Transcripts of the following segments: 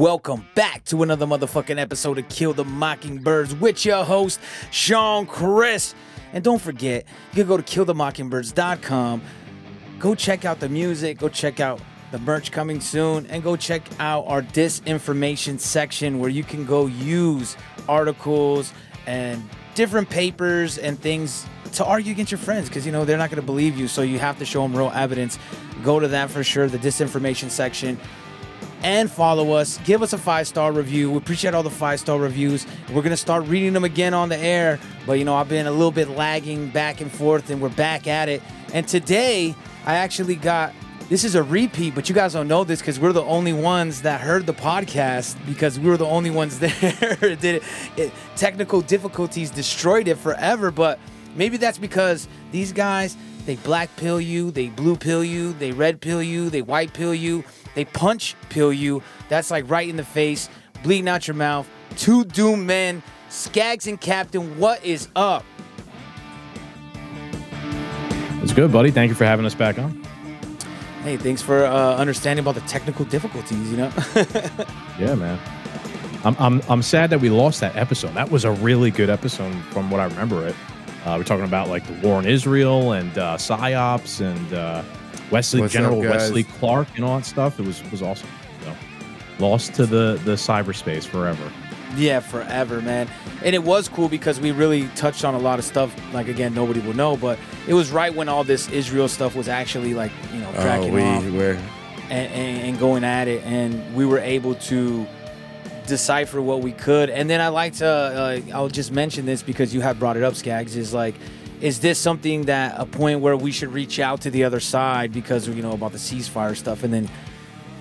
Welcome back to another motherfucking episode of Kill the Mockingbirds with your host, Sean Chris. And don't forget, you can go to killthemockingbirds.com, go check out the music, go check out the merch coming soon, and go check out our disinformation section where you can go use articles and different papers and things to argue against your friends because you know they're not going to believe you so you have to show them real evidence. Go to that for sure the disinformation section and follow us give us a five star review we appreciate all the five star reviews we're to start reading them again on the air but you know i've been a little bit lagging back and forth and we're back at it and today i actually got this is a repeat, but you guys don't know this because we're the only ones that heard the podcast because we were the only ones there. did it, it. Technical difficulties destroyed it forever, but maybe that's because these guys they black pill you, they blue pill you, they red pill you, they white pill you, they punch pill you. That's like right in the face, bleeding out your mouth. Two doom men, Scagz and Captain. What is up? It's good, buddy. Thank you for having us back on. Hey, thanks for uh, understanding about the technical difficulties. You know. yeah, man. I'm, I'm I'm sad that we lost that episode. That was a really good episode from what I remember. It. Uh, we're talking about like the war in Israel and uh, psyops and uh, Wesley What's General up. Wesley Clark and all that stuff. It was was awesome. So, lost to the the cyberspace forever. Yeah, forever, man. And it was cool because we really touched on a lot of stuff. Like again, nobody will know, but it was right when all this Israel stuff was actually like you know Oh, we off were and, and, and going at it, and we were able to decipher what we could. And then I like to, uh, I'll just mention this because you have brought it up, Scagz. Is like, is this something that a point where we should reach out to the other side because you know about the ceasefire stuff, and then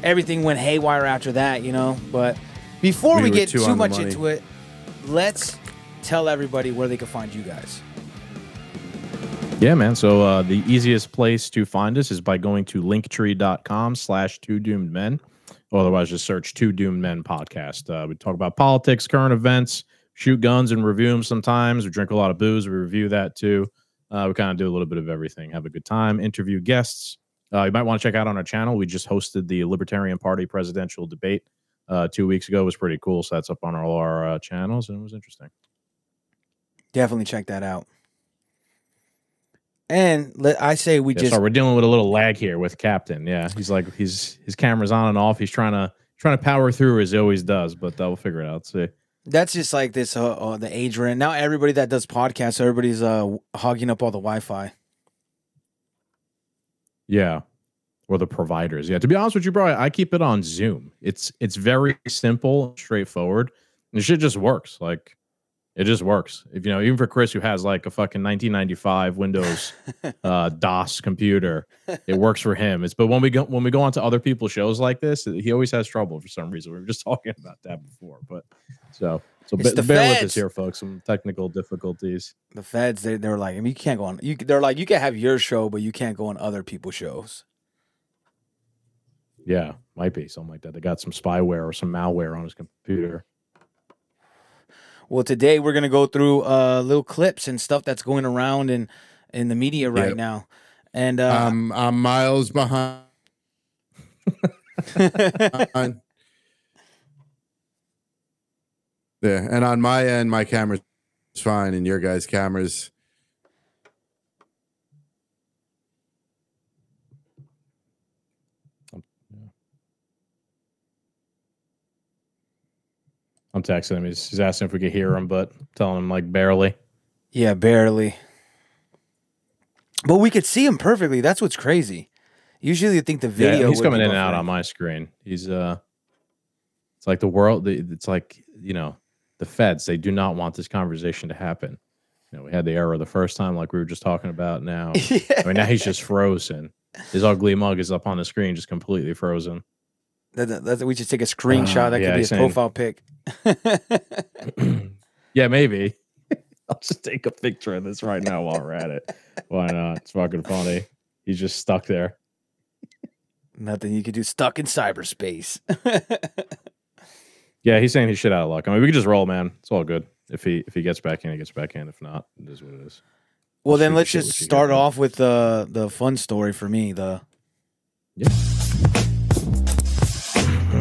everything went haywire after that, you know. But before we, We get too too much into it, let's tell everybody where they can find you guys. Yeah, man. So uh, the easiest place to find us is by going to linktree.com slash two doomed men. Otherwise, just search two doomed men podcast. Uh, we talk about politics, current events, shoot guns and review them sometimes. We drink a lot of booze. We review that too. Uh, we kind of do a little bit of everything, have a good time, interview guests. Uh, you might want to check out on our channel. We just hosted the Libertarian Party presidential debate uh, two weeks ago. It was pretty cool. So that's up on all our uh, channels and it was interesting. Definitely check that out. And let, I say we Yeah, just sorry, we're dealing with a little lag here with Captain. Yeah, he's like he's his camera's on and off. He's trying to trying to power through as he always does, but uh, we'll figure it out. See, That's just like this. Uh, uh, the age we're in now. Everybody that does podcasts, everybody's uh hogging up all the Wi-Fi. yeah, or the providers. Yeah, to be honest with you, bro, I, keep it on Zoom. It's it's very simple, straightforward, and shit just works. Like it just works. If you know, even for Chris who has like a fucking 1995 Windows uh, DOS computer, it works for him. It's but when we go when we go on to other people's shows like this, he always has trouble for some reason. We were just talking about that before, but so so It's the bear with us here, folks. Some technical difficulties. The feds, they they were like, I mean, you can't go on. You they're like, you can have your show, but you can't go on other people's shows. Yeah, might be something like that. They got some spyware or some malware on his computer. Well, today we're gonna go through uh little clips and stuff that's going around in in the media right Yep. now, and uh, um I'm miles behind. yeah, and on my end, my camera's fine, and your guys' cameras. I'm texting him. He's, he's asking if we could hear him, but telling him like barely. yeah, barely. But we could see him perfectly. That's what's crazy. Usually, you think the video. yeah, he's coming in and out on my screen. He's uh, it's like the world. It's like you know, the feds. They do not want this conversation to happen. You know, we had the error the first time, like we were just talking about. Now, I mean, now he's just frozen. His ugly mug is up on the screen, just completely frozen. That, that, that- we should take a screenshot. Uh, that yeah, could be his profile pic. yeah, maybe. I'll just take a picture of this right now while we're at it. Why not? It's fucking funny. He's just stuck there. Nothing you could do. Stuck in cyberspace. Yeah, he's saying he's shit out of luck. I mean, we could just roll, man. It's all good. If he if he gets back in, he gets back in. If not, it is what it is. Well, then let's just start off with the the fun story for me. The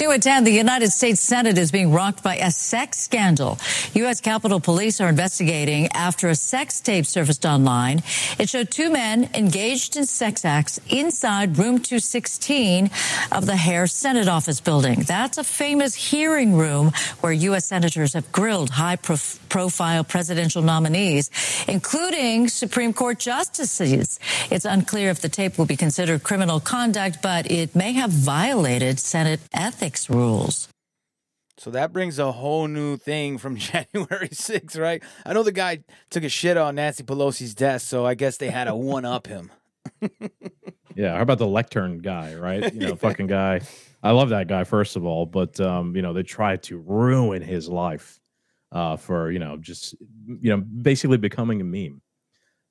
New at 10, the United States Senate is being rocked by a sex scandal. U.S. Capitol Police are investigating after a sex tape surfaced online. It showed two men engaged in sex acts inside room 216 of the Hart Senate office building. That's a famous hearing room where U.S. senators have grilled high prof- profile presidential nominees, including Supreme Court justices. It's unclear if the tape will be considered criminal conduct, but it may have violated Senate ethics rules. so that brings a whole new thing from January 6th, right? I know the guy took a shit on Nancy Pelosi's desk, so I guess they had to one up him. Yeah, how about the lectern guy, right? You know, fucking guy. I love that guy first of all, but um, you know, they tried to ruin his life uh for, you know, just you know, basically becoming a meme.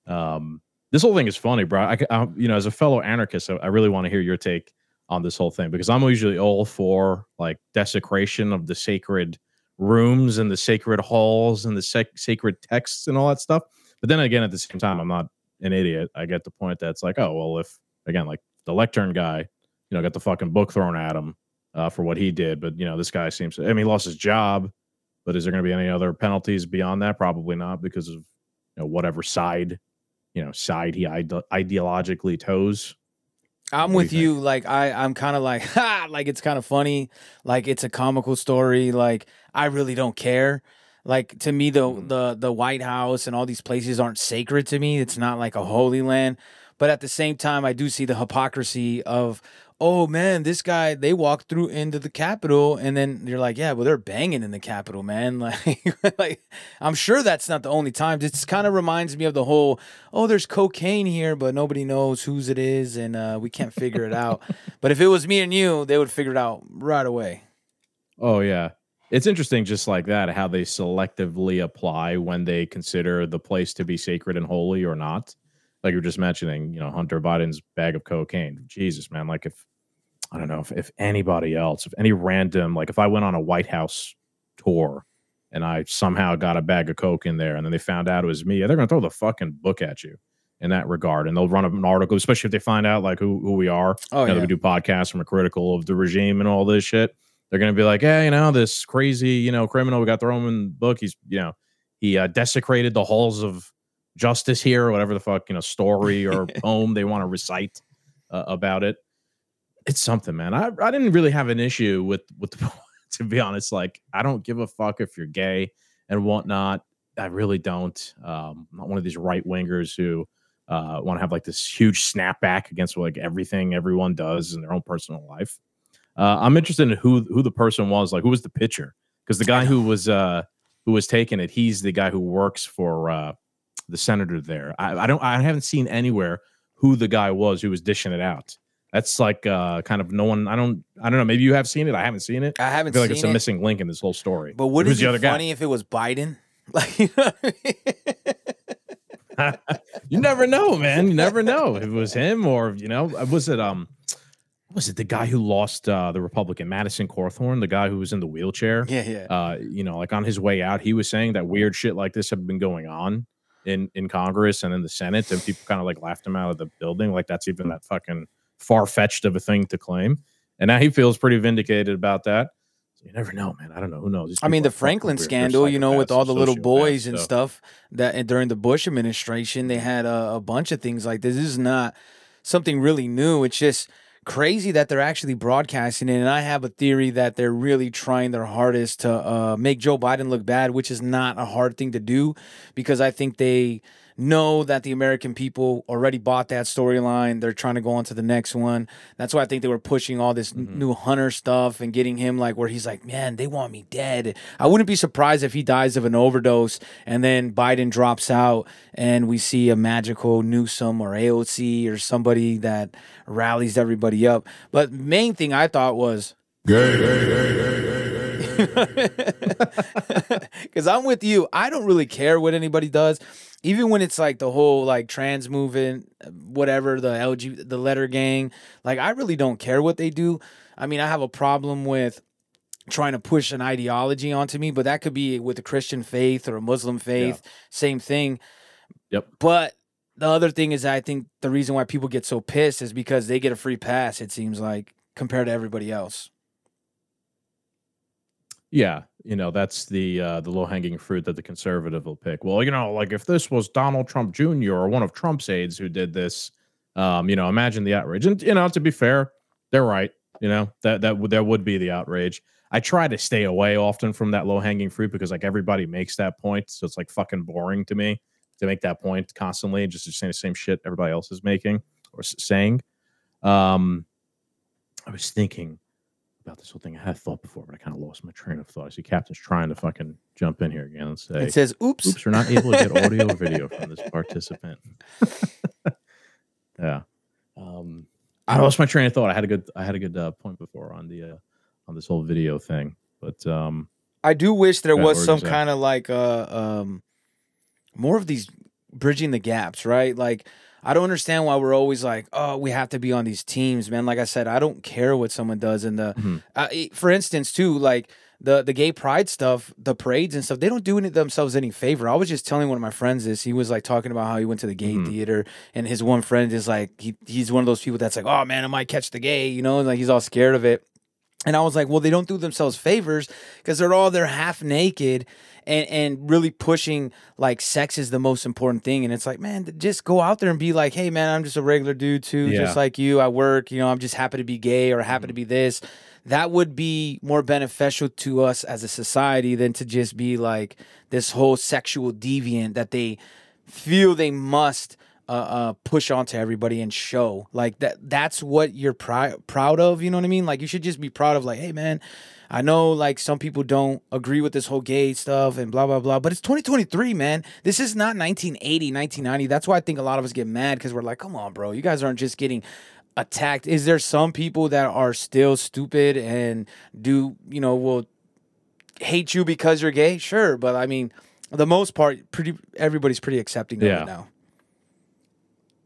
Um this whole thing is funny, bro. I, I you know, as a fellow anarchist, I, I really want to hear your take on this whole thing because I'm usually all for like desecration of the sacred rooms and the sacred halls and the sac- sacred texts and all that stuff. But then again, at the same time, I'm not an idiot. I get the point that's like, oh well, if again, like the lectern guy, you know, got the fucking book thrown at him uh, for what he did, but you know, this guy seems. To, I mean, he lost his job, but is there going to be any other penalties beyond that? Probably not, because of you know whatever side, you know, side he ide- ideologically toes. I'm with you. Like I, I'm kind of like, ha, like it's kind of funny. Like it's a comical story. Like I really don't care. Like to me, the Mhm. the the White House and all these places aren't sacred to me. It's not like a holy land. But at the same time, I do see the hypocrisy of, oh man, this guy they walked through into the Capitol, and then you're like, yeah, well they're banging in the Capitol, man. Like, like I'm sure that's not the only time. This kind of reminds me of the whole, oh, there's cocaine here, but nobody knows whose it is, and uh, we can't figure it out. But if it was me and you, they would figure it out right away. Oh yeah. It's interesting just like that how they selectively apply when they consider the place to be sacred and holy or not. Like you were just mentioning, you know, Hunter Biden's bag of cocaine. Jesus, man, like if I don't know if, if anybody else, if any random like if I went on a White House tour and I somehow got a bag of coke in there and then they found out it was me, they're gonna throw the fucking book at you in that regard. And they'll run an article, especially if they find out like who, who we are Oh you know, that yeah, we do podcasts and we're critical of the regime and all this shit. They're gonna be like, hey, you know, this crazy, you know, criminal we got thrown in the book. He's, you know, he uh, desecrated the halls of justice here, or whatever the fuck, you know, story or poem they want to recite uh, about it. It's something, man. I, I didn't really have an issue with with the, to be honest. Like, I don't give a fuck if you're gay and whatnot. I really don't. Um, I'm not one of these right wingers who uh, want to have like this huge snapback against like everything everyone does in their own personal life. Uh, I'm interested in who who the person was, like who was the pitcher, because the guy who was uh, who was taking it, he's the guy who works for uh, the senator there. I, I don't, I haven't seen anywhere who the guy was who was dishing it out. That's like uh, kind of no one. I don't, I don't know. Maybe you have seen it. I haven't seen it. I I haven't feel like it's a it. missing link in this whole story. But wouldn't it the be other guy? funny if it was Biden? Like, you know I mean? you never know, man. You never know if it was him or you know, was it um, was it the guy who lost uh, the Republican Madison Cawthorn, the guy who was in the wheelchair? yeah, yeah. uh, you know, like on his way out, he was saying that weird shit like this had been going on in in Congress and in the Senate, and people kind of like laughed him out of the building. Like that's even that fucking far fetched of a thing to claim. And now he feels pretty vindicated about that. You never know, man. I don't know. Who knows? I mean, the Franklin scandal, you know, with all the little boys and so- stuff that and during the Bush administration, they had a, a bunch of things like this. This is not something really new. It's just crazy that they're actually broadcasting it. And I have a theory that they're really trying their hardest to uh, make Joe Biden look bad, which is not a hard thing to do because I think they know that the American people already bought that storyline. They're trying to go on to the next one. That's why I think they were pushing all this n- Mhm. new Hunter stuff and getting him like where he's like, man, they want me dead. I wouldn't be surprised if he dies of an overdose and then Biden drops out and we see a magical Newsom or AOC or somebody that rallies everybody up. But main thing I thought was because I'm with you. I don't really care what anybody does, even when it's like the whole like trans movement, whatever the LG, the letter gang. Like I really don't care what they do. I mean, I have a problem with trying to push an ideology onto me, but that could be with a Christian faith or a Muslim faith, same thing. Yep. But the other thing is, I think the reason why people get so pissed is because they get a free pass. It seems like compared to everybody else. Yeah, you know that's the uh, the low hanging fruit that the conservative will pick. Well, you know, like if this was Donald Trump Jr. or one of Trump's aides who did this, um, you know, imagine the outrage. And you know, to be fair, they're right. You know that that would there would be the outrage. I try to stay away often from that low hanging fruit because like everybody makes that point, so it's like fucking boring to me to make that point constantly, just saying the same shit everybody else is making or saying. Um, I was thinking about this whole thing. I had thought before, but I kind of lost my train of thought. I see Captain's trying to fucking jump in here again and say, It says, "Oops." "Oops, we're not able to get audio or video from this participant." yeah, um, I lost my train of thought. I had a good, I had a good uh, point before on the uh, on this whole video thing, but um, I do wish there was some kind of like uh um more of these bridging the gaps, right? Like I don't understand why we're always like, oh, we have to be on these teams, man. Like I said, I don't care what someone does in the Mhm. uh, for instance, too, like the the gay pride stuff, the parades and stuff, they don't do any themselves any favor. I was just telling one of my friends this. He was like talking about how he went to the gay Mhm. theater, and his one friend is like, he, he's one of those people that's like, oh man, I might catch the gay, you know, like he's all scared of it. And I was like, well, they don't do themselves favors because they're all they're half naked and and really pushing like sex is the most important thing. And it's like, man, just go out there and be like, hey, man, I'm just a regular dude too, Yeah. just like you. I work, you know, I'm just happy to be gay or happy to mm-hmm. be this. That would be more beneficial to us as a society than to just be like this whole sexual deviant that they feel they must uh, uh, push onto everybody and show like that. That's what you're pri- proud of. You know what I mean? Like you should just be proud of like, hey man, I know like some people don't agree with this whole gay stuff and blah blah blah, but it's 2023, man. This is not 1980, 1990. That's why I think a lot of us get mad because we're like, come on, bro, you guys aren't just getting attacked. Is there some people that are still stupid and do you know will hate you because you're gay? Sure, but I mean, the most part, pretty everybody's pretty accepting of it now.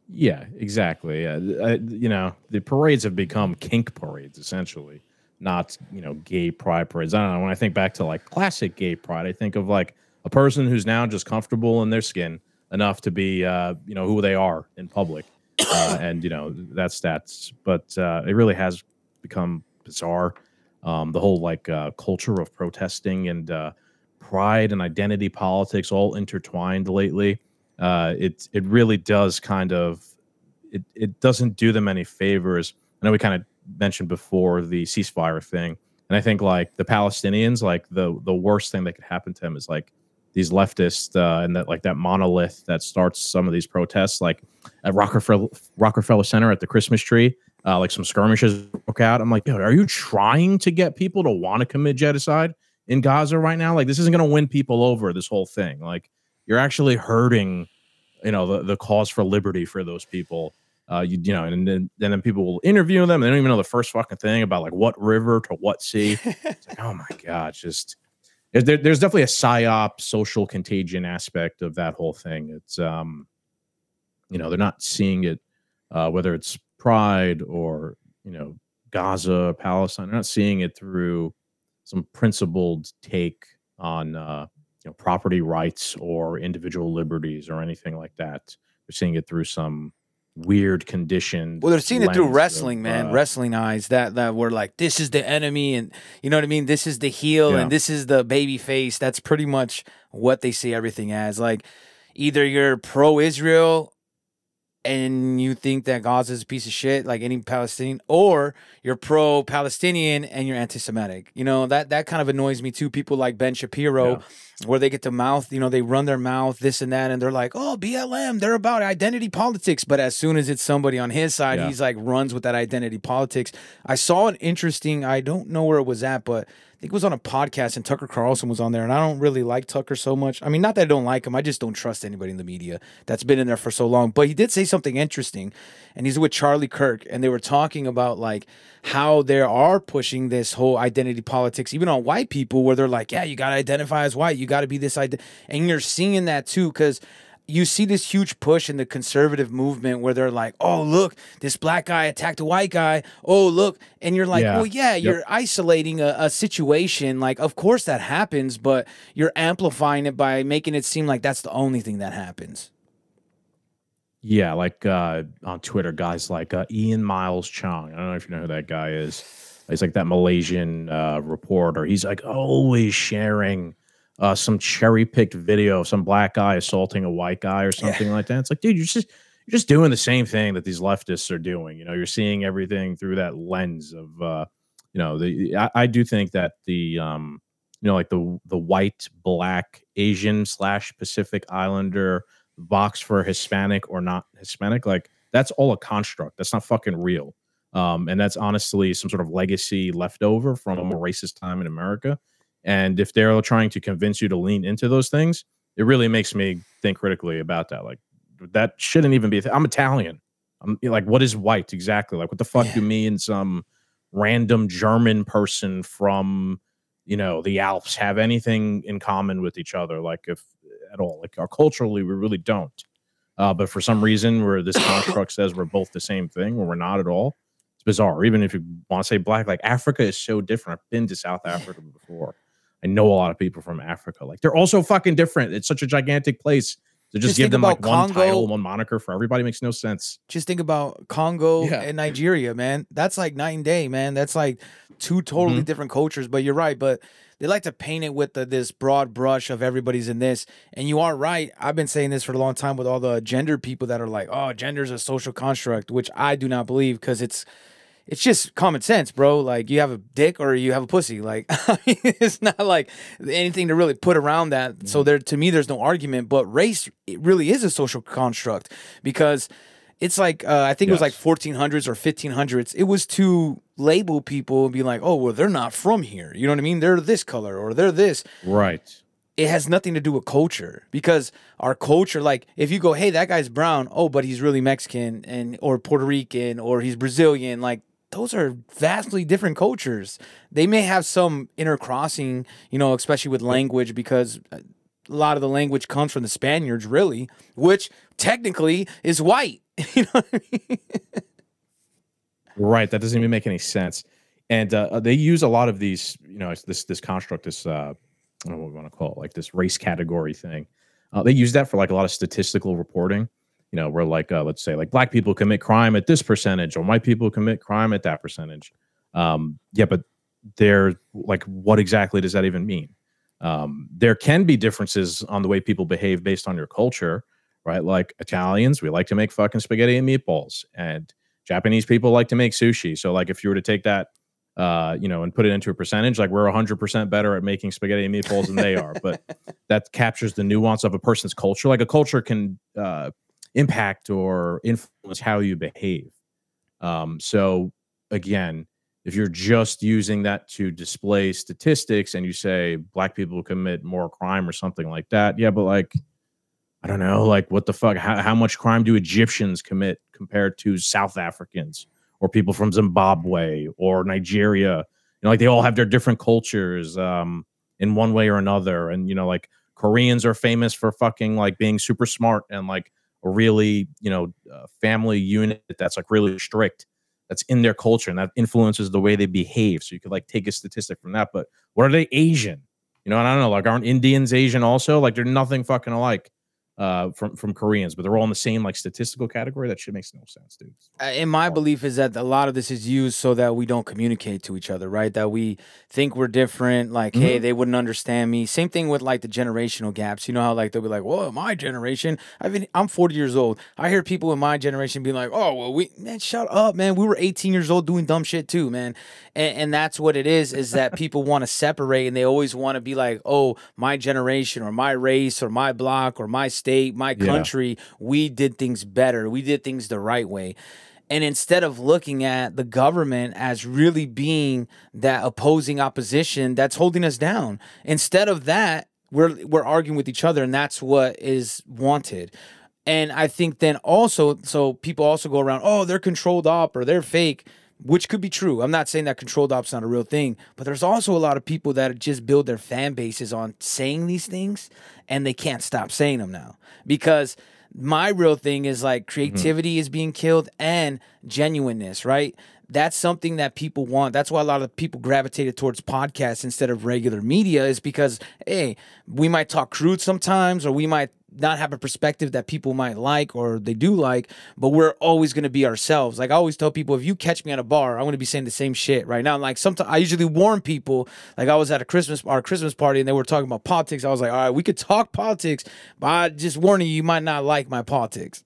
Yeah, exactly. Uh, you know, the parades have become kink parades essentially, not you know gay pride parades. I don't know. When I think back to like classic gay pride, I think of like a person who's now just comfortable in their skin enough to be uh, you know who they are in public, uh, and you know that's that's. But uh, it really has become bizarre. Um, the whole like uh, culture of protesting and uh, pride and identity politics all intertwined lately uh, it it really does kind of it it doesn't do them any favors. I know we kind of mentioned before the ceasefire thing, and I think like the Palestinians, like the the worst thing that could happen to them is like these leftists uh, and that like that monolith that starts some of these protests, like at Rockefeller Rockefeller Center at the Christmas tree. Uh, like some skirmishes broke out. I'm like, yo, are you trying to get people to want to commit genocide in Gaza right now? Like, this isn't going to win people over. This whole thing, like, you're actually hurting you know the, the cause for liberty for those people. Uh you, you know and then and then people will interview them and they don't even know the first fucking thing about like what river to what sea. It's like oh my god just there, there's definitely a psyop social contagion aspect of that whole thing. It's um you know they're not seeing it uh whether it's pride or you know gaza palestine they're not seeing it through some principled take on uh you know property rights or individual liberties or anything like that. They're seeing it through some weird condition. Well, they're seeing it through wrestling, of, man. uh, wrestling eyes that that were like, this is the enemy, and you know what I mean. This is the heel, Yeah. and this is the baby face. That's pretty much what they see everything as. Like, either you're pro-Israel and you think that Gaza is a piece of shit, like any Palestinian, or you're pro-Palestinian and you're anti-Semitic. You know that that kind of annoys me too. People like Ben Shapiro, where they get to mouth, you know, they run their mouth this and that, and they're like, "Oh, BLM, they're about identity politics." But as soon as it's somebody on his side, Yeah. he's like runs with that identity politics. I saw an interesting. I don't know where it was at, but I think it was on a podcast, and Tucker Carlson was on there. And I don't really like Tucker so much. I mean, not that I don't like him. I just don't trust anybody in the media that's been in there for so long. But he did say something interesting, and he's with Charlie Kirk, and they were talking about like how they are pushing this whole identity politics, even on white people, where they're like, "Yeah, you got to identify as white. You got to be this idea," and you're seeing that too because you see this huge push in the conservative movement where they're like, "Oh, look, this black guy attacked a white guy. Oh, look," and you're like, Yeah. "Well, yeah, you're isolating a, a situation. Like, of course that happens, but you're amplifying it by making it seem like that's the only thing that happens." Yeah, like uh, on Twitter, guys like uh, Ian Miles Cheong. I don't know if you know who that guy is. He's like that Malaysian uh, reporter. He's like always sharing uh, some cherry picked video of some black guy assaulting a white guy or something like that. It's like, dude, you're just you're just doing the same thing that these leftists are doing. You know, you're seeing everything through that lens of, uh, you know, the I, I do think that the um, you know, like the the white, black, Asian slash Pacific Islander box for Hispanic or not Hispanic, like that's all a construct. That's not fucking real. Um, and that's honestly some sort of legacy left over from a racist time in America. And if they're trying to convince you to lean into those things, it really makes me think critically about that. Like that shouldn't even be. Th- I'm Italian. I'm like, what is white exactly? Like, what the fuck Yeah. do me and some random German person from, you know, the Alps have anything in common with each other? Like, if at all, like, our culturally, we really don't. Uh, but for some reason, where this construct says we're both the same thing, when we're not at all, it's bizarre. Even if you want to say black, like Africa is so different. I've been to South Africa before. I know a lot of people from Africa. Like they're also fucking different. It's such a gigantic place. To just, Just give them like one Congo. title, one moniker for everybody makes no sense. Just think about Congo Yeah. and Nigeria, man. That's like night and day, man. That's like two totally Mhm. different cultures. But you're right. But they like to paint it with the, this broad brush of everybody's in this. And you are right. I've been saying this for a long time with all the gender people that are like, oh, gender is a social construct, which I do not believe because it's it's just common sense, bro. Like you have a dick or you have a pussy. Like I mean, it's not like anything to really put around that. So there, to me, there's no argument. But race, it really is a social construct because it's like uh, I think it was like 1400s or 1500s. It was to label people and be like, oh, well, they're not from here. You know what I mean? They're this color or they're this Right. it has nothing to do with culture because our culture like if you go hey that guy's brown oh but he's really mexican and or puerto rican or he's brazilian like those are vastly different cultures they may have some intercrossing you know especially with language because uh, a lot of the language comes from the spaniards really which technically is white you know I mean? Right. That doesn't even make any sense. And uh, they use a lot of these, you know, this this construct, this uh, I don't know what we want to call it, like this race category thing. Uh, they use that for like a lot of statistical reporting. You know, we're like uh, let's say like black people commit crime at this percentage, or white people commit crime at that percentage. Um, yeah, but they're like, what exactly does that even mean? Um, there can be differences on the way people behave based on your culture, right? Like Italians, we like to make fucking spaghetti and meatballs, and Japanese people like to make sushi. So like if you were to take that uh, you know, and put it into a percentage, like we're 100% better at making spaghetti and meatballs than they are, but that captures the nuance of a person's culture. Like a culture can uh, impact or influence how you behave. Um, so again, if you're just using that to display statistics and you say black people commit more crime or something like that, yeah, but like I don't know, like what the fuck? How, how much crime do Egyptians commit compared to South Africans or people from Zimbabwe or Nigeria? You know, like they all have their different cultures um, in one way or another. And, you know, like Koreans are famous for fucking like being super smart and like a really, you know, uh, family unit that's like really strict. That's in their culture and that influences the way they behave. So you could like take a statistic from that. But what are they Asian? You know, and I don't know, like aren't Indians Asian also? Like they're nothing fucking alike uh from from Koreans, but they're all in the same like statistical category. That shit makes no sense, dude. Uh, in my belief is that a lot of this is used so that we don't communicate to each other right? That we think we're different like hey they wouldn't understand me. Same thing with like the generational gaps. You know how like they'll be like whoa my generation? I've been i'm 40 years old. I hear people in my generation being like oh well we man shut up man. We were 18 years old doing dumb shit too man. And, and that's what it is is that people want to separate and they always want to be like oh my generation or my race or my block or my state my Yeah. country we did things better we did things the right way and instead of looking at the government as really being that opposing opposition that's holding us down, instead of that, we're we're arguing with each other, and that's what is wanted. And I think then also, so people also go around, oh, they're controlled op or they're fake, which could be true. I'm not saying that controlled op's not a real thing, but there's also a lot of people that just build their fan bases on saying these things, and they can't stop saying them now because my real thing is like mm-hmm. creativity is being killed and genuineness, right? that's something that people want. That's why a lot of people gravitated towards podcasts instead of regular media is because hey, we might talk crude sometimes or we might not have a perspective that people might like or they do like, but we're always going to be ourselves. Like I always tell people, if you catch me at a bar, I'm going to be saying the same shit right now. Like sometimes I usually warn people. Like I was at a Christmas our Christmas party and they were talking about politics. I was like, all right, we could talk politics, but I just warning you, you might not like my politics.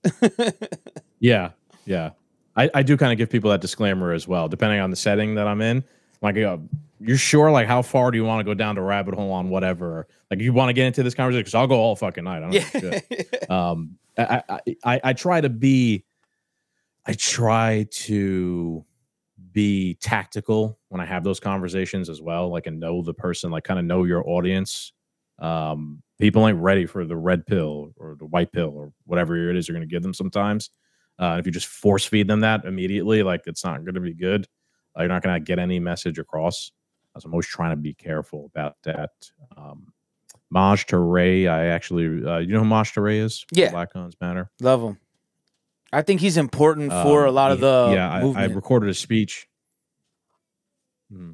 yeah, yeah. I, I do kind of give people that disclaimer as well, depending on the setting that I'm in. Like, uh, you're sure? Like, how far do you want to go down the rabbit hole on whatever? Like, you want to get into this conversation? Because I'll go all fucking night. I don't yeah. um, I, I, I, I try to be, I try to be tactical when I have those conversations as well. Like, and know the person, like, kind of know your audience. Um, people ain't ready for the red pill or the white pill or whatever it is you're going to give them sometimes. Uh, if you just force feed them that immediately, like it's not going to be good. Uh, you're not going to get any message across. So I'm always trying to be careful about that. Um, Maj Toure, I actually, uh, you know who Maj Toure is? Yeah, Black Lives Matter. Love him. I think he's important for um, a lot of the yeah. I, I, recorded a speech. Hmm.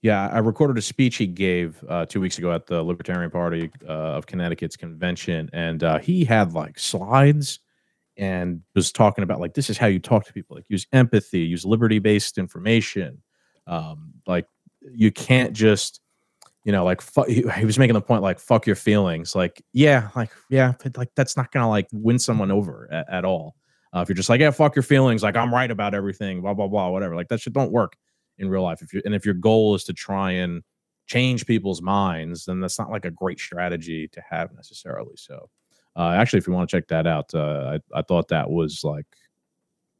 Yeah, I recorded a speech he gave uh, two weeks ago at the Libertarian Party uh, of Connecticut's convention, and uh, he had like slides and was talking about like this is how you talk to people like use empathy use liberty based information um like you can't just you know like fu- he, was making the point like fuck your feelings. Like yeah like yeah like that's not gonna like win someone over at, at all. Uh, if you're just like yeah fuck your feelings like i'm right about everything blah blah blah whatever. Like that shit don't work in real life. If you and if your goal is to try and change people's minds then that's not like a great strategy to have necessarily so uh, actually, if you want to check that out, uh, I, I thought that was like,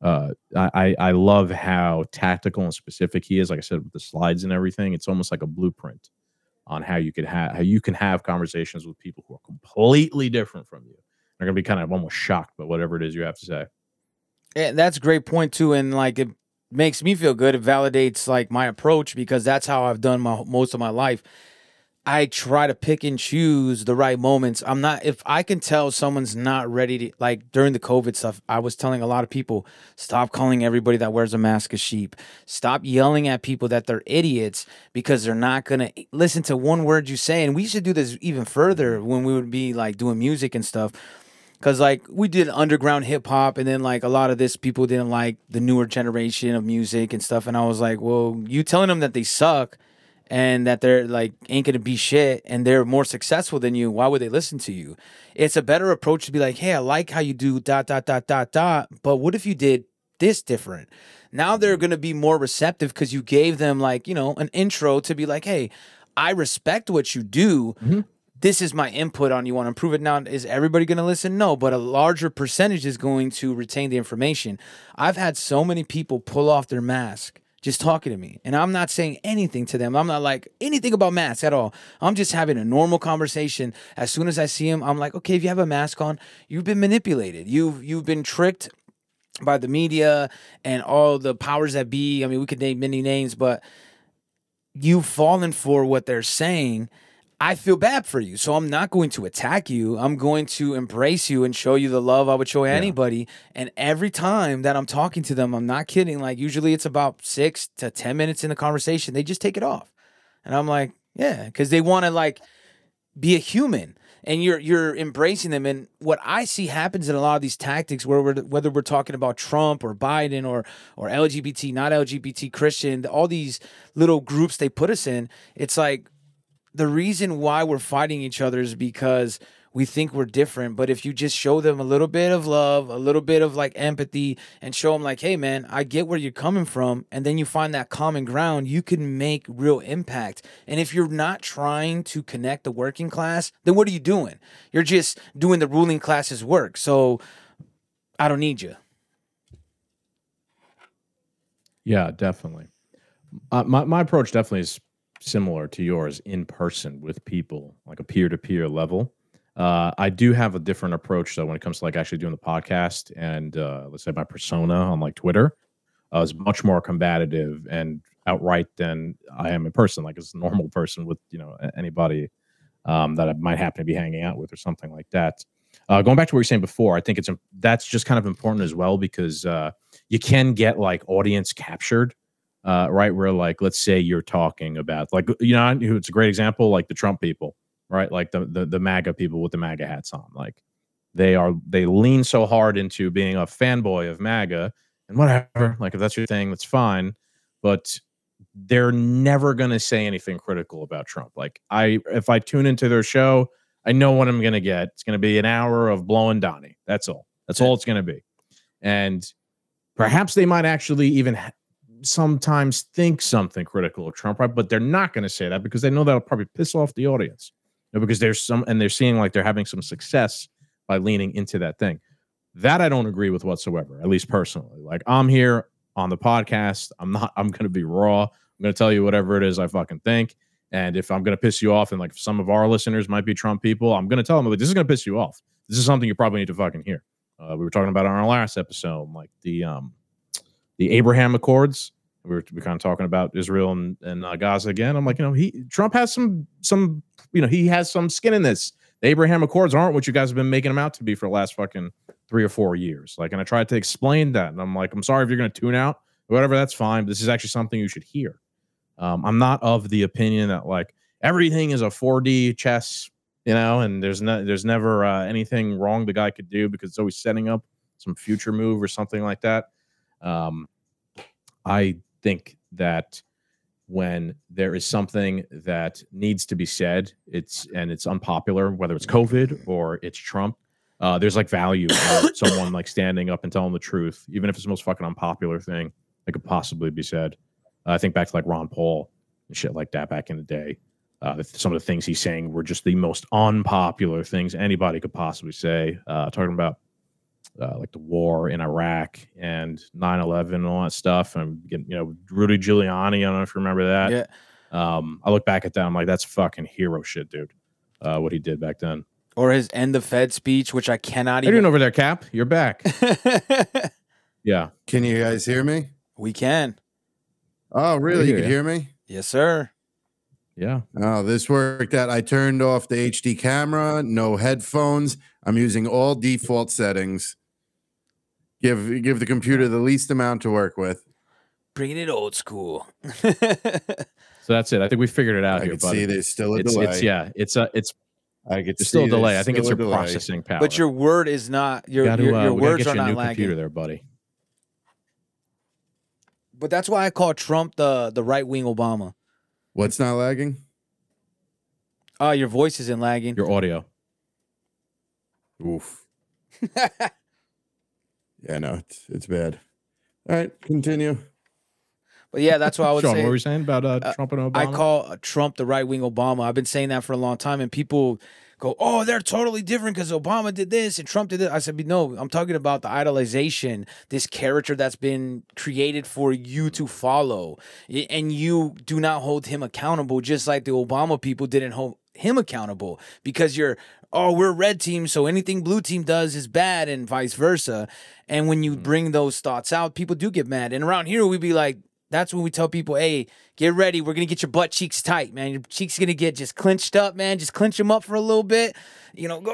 uh, I, I love how tactical and specific he is. Like I said, with the slides and everything, it's almost like a blueprint on how you could have how you can have conversations with people who are completely different from you. They're gonna be kind of almost shocked by whatever it is you have to say. Yeah, that's a great point too, and like it makes me feel good. It validates like my approach because that's how I've done my most of my life. I try to pick and choose the right moments. I'm not if I can tell someone's not ready to like during the COVID stuff, I was telling a lot of people, stop calling everybody that wears a mask a sheep. Stop yelling at people that they're idiots because they're not gonna listen to one word you say. And we should do this even further when we would be like doing music and stuff. Cause like we did underground hip hop and then like a lot of this people didn't like the newer generation of music and stuff. And I was like, well, you telling them that they suck and that they're like ain't gonna be shit and they're more successful than you, why would they listen to you? It's a better approach to be like, hey, I like how you do dot dot dot dot dot, but what if you did this different? Now they're gonna be more receptive because you gave them like, you know, an intro to be like, hey, I respect what you do. Mm-hmm. This is my input on you want to improve it now. Is everybody going to listen? No, but a larger percentage is going to retain the information. I've had so many people pull off their mask just talking to me. And I'm not saying anything to them. I'm not like anything about masks at all. I'm just having a normal conversation. As soon as I see him, I'm like, okay, if you have a mask on, you've been manipulated. You've you've been tricked by the media and all the powers that be. I mean, we could name many names, but you've fallen for what they're saying I feel bad for you. So I'm not going to attack you. I'm going to embrace you and show you the love I would show yeah. anybody. And every time that I'm talking to them, I'm not kidding. Like usually it's about six to 10 minutes in the conversation. They just take it off. And I'm like, yeah, because they want to like be a human and you're you're embracing them. And what I see happens in a lot of these tactics, where we're, whether we're talking about Trump or Biden or or LGBT, not LGBT, Christian, all these little groups they put us in, it's like the reason why we're fighting each other is because we think we're different. But if you just show them a little bit of love, a little bit of like empathy, and show them, like, hey, man, I get where you're coming from, and then you find that common ground, you can make real impact. And if you're not trying to connect the working class, then what are you doing? You're just doing the ruling class's work. So I don't need you. Yeah, definitely. Uh, my, my approach definitely is similar to yours in person with people, like a peer to peer level. Uh, I do have a different approach though when it comes to like actually doing the podcast and uh, let's say my persona on like Twitter uh, is much more combative and outright than I am in person, like as a normal person with you know anybody um, that I might happen to be hanging out with or something like that. uh, going back to what you were saying before, I think it's that's just kind of important as well because uh, you can get like audience captured, uh, right? Where like let's say you're talking about like you know it's a great example like the Trump people, right? Like the the, the MAGA people with the MAGA hats on, like they are they lean so hard into being a fanboy of MAGA and whatever. Like if that's your thing, that's fine, but they're never going to say anything critical about Trump. Like I if I tune into their show I know what I'm going to get. It's going to be an hour of blowing Donnie. That's all. That's all it's going to be. And perhaps they might actually even sometimes think something critical of Trump, right? But they're not going to say that because they know that'll probably piss off the audience. You know, because there's some, and they're seeing like they're having some success by leaning into that thing. That I don't agree with whatsoever, at least personally. Like I'm here on the podcast. I'm not, I'm going to be raw. I'm going to tell you whatever it is I fucking think. And if I'm going to piss you off, and like some of our listeners might be Trump people, I'm going to tell them like this is going to piss you off. This is something you probably need to fucking hear. Uh, we were talking about on our last episode, like the um, the Abraham Accords. We were, we were kind of talking about Israel and, and uh, Gaza again. I'm like, you know, he Trump has some some you know he has some skin in this. The Abraham Accords aren't what you guys have been making them out to be for the last fucking three or four years. Like, and I tried to explain that, and I'm like, I'm sorry if you're going to tune out, whatever. That's fine. This is actually something you should hear. Um, I'm not of the opinion that like everything is a 4D chess, you know, and there's no, there's never uh, anything wrong the guy could do because it's always setting up some future move or something like that. Um, I think that when there is something that needs to be said, it's and it's unpopular, whether it's COVID or it's Trump. Uh, there's like value in someone like standing up and telling the truth, even if it's the most fucking unpopular thing that could possibly be said. I think back to like Ron Paul and shit like that back in the day. Uh, some of the things he's saying were just the most unpopular things anybody could possibly say. Uh, talking about uh, like the war in Iraq and 9 11 and all that stuff. And, you know, Rudy Giuliani, I don't know if you remember that. Yeah. Um, I look back at that, I'm like, that's fucking hero shit, dude. Uh, what he did back then. Or his end the Fed speech, which I cannot How you even. doing over there, Cap? You're back. yeah. Can you guys hear me? we can. Oh, really? You can ya. hear me? Yes, sir. Yeah. Oh, this worked out. I turned off the HD camera, no headphones. I'm using all default settings. Give give the computer the least amount to work with. Bringing it old school. So that's it. I think we figured it out I here, can see there's still a it's, delay. it's yeah. It's a it's I could there's still a delay. I think it's your delay. processing power. but your word is not your gotta, your, uh, your we words get are you a not new lagging. computer there, buddy. But that's why I call Trump the the right wing Obama. What's not lagging? Oh, your voice isn't lagging. Your audio. Oof. Yeah, no, it's it's bad. All right, continue. But yeah, that's what I would Sean, say what were you saying about uh, uh, Trump and Obama? I call uh, Trump the right wing Obama. I've been saying that for a long time, and people go, "Oh, they're totally different because Obama did this and Trump did this." I said, "No, I'm talking about the idolization, this character that's been created for you to follow, and you do not hold him accountable, just like the Obama people didn't hold him accountable because you're." Oh, we're red team, so anything blue team does is bad, and vice versa. And when you mm-hmm. bring those thoughts out, people do get mad. And around here, we'd be like, that's when we tell people, hey, get ready. We're gonna get your butt cheeks tight, man. Your cheeks gonna get just clenched up, man. Just clench them up for a little bit. You know, go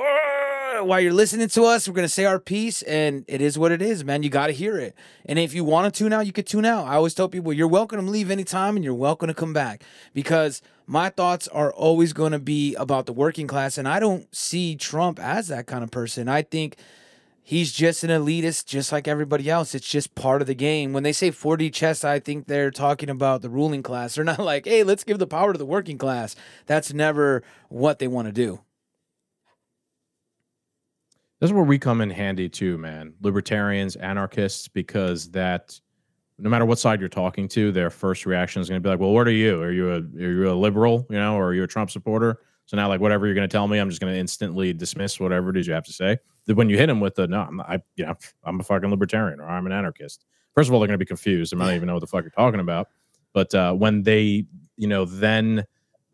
Uh, while you're listening to us. We're gonna say our piece, and it is what it is, man. You gotta hear it. And if you want to tune out, you can tune out. I always tell people, you're welcome to leave anytime, and you're welcome to come back because my thoughts are always gonna be about the working class, and I don't see Trump as that kind of person. I think he's just an elitist, just like everybody else. It's just part of the game. When they say 4D chess, I think they're talking about the ruling class. They're not like, hey, let's give the power to the working class. That's never what they want to do. This is where we come in handy too, man. Libertarians, anarchists, because that no matter what side you're talking to, their first reaction is going to be like, "Well, what are you? Are you a are you a liberal? You know, or are you a Trump supporter?" So now, like, whatever you're going to tell me, I'm just going to instantly dismiss whatever it is you have to say. Then when you hit them with the no, I'm not, I you know I'm a fucking libertarian or I'm an anarchist. First of all, they're going to be confused. They might not even know what the fuck you're talking about. But uh, when they, you know, then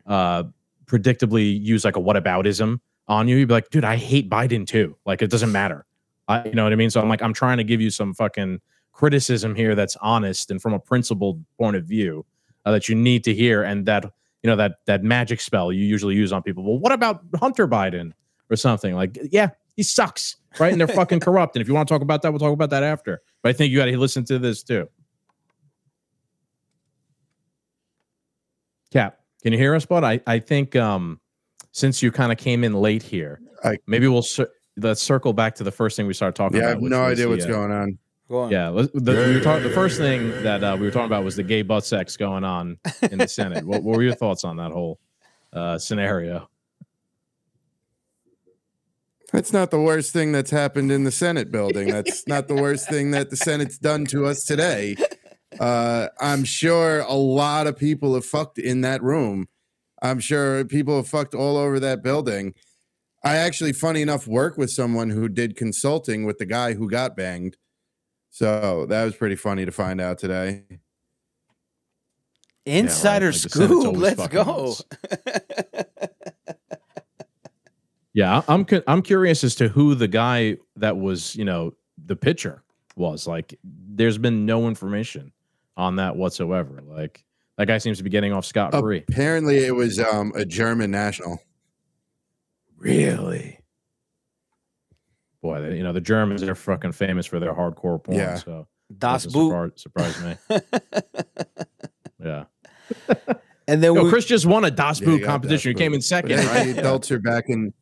uh, predictably use like a whataboutism on you, you'd be like, dude, I hate Biden too. Like it doesn't matter. I, you know what I mean? So I'm like, I'm trying to give you some fucking criticism here that's honest and from a principled point of view uh, that you need to hear, and that you know that that magic spell you usually use on people. Well, what about Hunter Biden or something? Like, yeah, he sucks, right? And they're fucking corrupt. And if you want to talk about that, we'll talk about that after. But I think you got to listen to this too. Cap, can you hear us, bud? I, I think um, since you kind of came in late here, I- maybe we'll cir- let's circle back to the first thing we started talking about. Yeah, I have no idea the, what's uh, going on. Go on. Yeah, let's- the, we were talk- the first thing that uh, we were talking about was the gay butt sex going on in the Senate. what, what were your thoughts on that whole uh, scenario? That's not the worst thing that's happened in the Senate building. That's not the worst thing that the Senate's done to us today. Uh, I'm sure a lot of people have fucked in that room. I'm sure people have fucked all over that building. I actually, funny enough, work with someone who did consulting with the guy who got banged. So that was pretty funny to find out today. Insider like the Senate's scoop. always Let's go. Yeah, I- I'm cu- I'm curious as to who the guy that was, you know, the pitcher was. Like, there's been no information on that whatsoever. Like, that guy seems to be getting off scot free. Apparently, it was um, a German national. Really? Boy, they, you know the Germans are fucking famous for their hardcore porn. Yeah. So Das Boot. surpri- surprise me. Yeah. And then Yo, we, Chris just won a Das Boot he got competition. He Das came in second, Yeah, right? the are back in.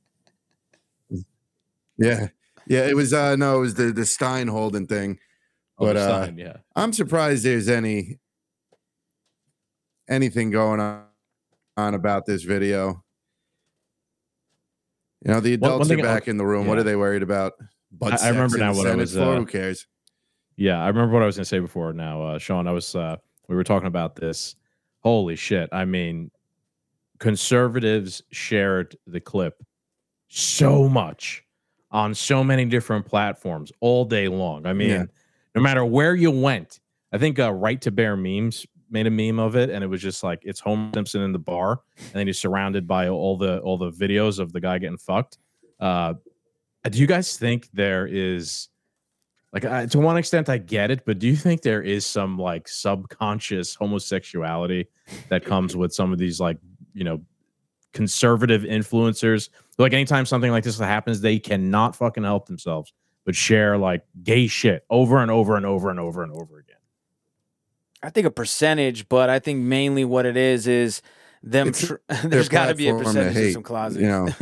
Yeah, yeah. It was uh no, it was the the Stein Holden thing. Oh, But, uh, yeah. I'm surprised there's any anything going on, on about this video. You know, the adults thing- are back in the room. What are they worried about? But I- I remember now what I was, uh, Who cares? Yeah, I remember what I was going to say before. Now, uh, Sean, I was uh, we were talking about this. Holy shit! I mean, conservatives shared the clip so much on so many different platforms all day long. I mean, Yeah. no matter where you went, I think uh, Right to Bear memes made a meme of it, and it was just like it's Homer Simpson in the bar, and then he's surrounded by all the all the videos of the guy getting fucked. Uh, do you guys think there is? like I, to one extent i get it but do you think there is some like subconscious homosexuality that comes with some of these like you know conservative influencers like anytime something like this happens they cannot fucking help themselves but share like gay shit over and over and over and over and over again I think a percentage, but I think mainly what it is is them. Tr- there's got to be a percentage in hate, some closets. you know.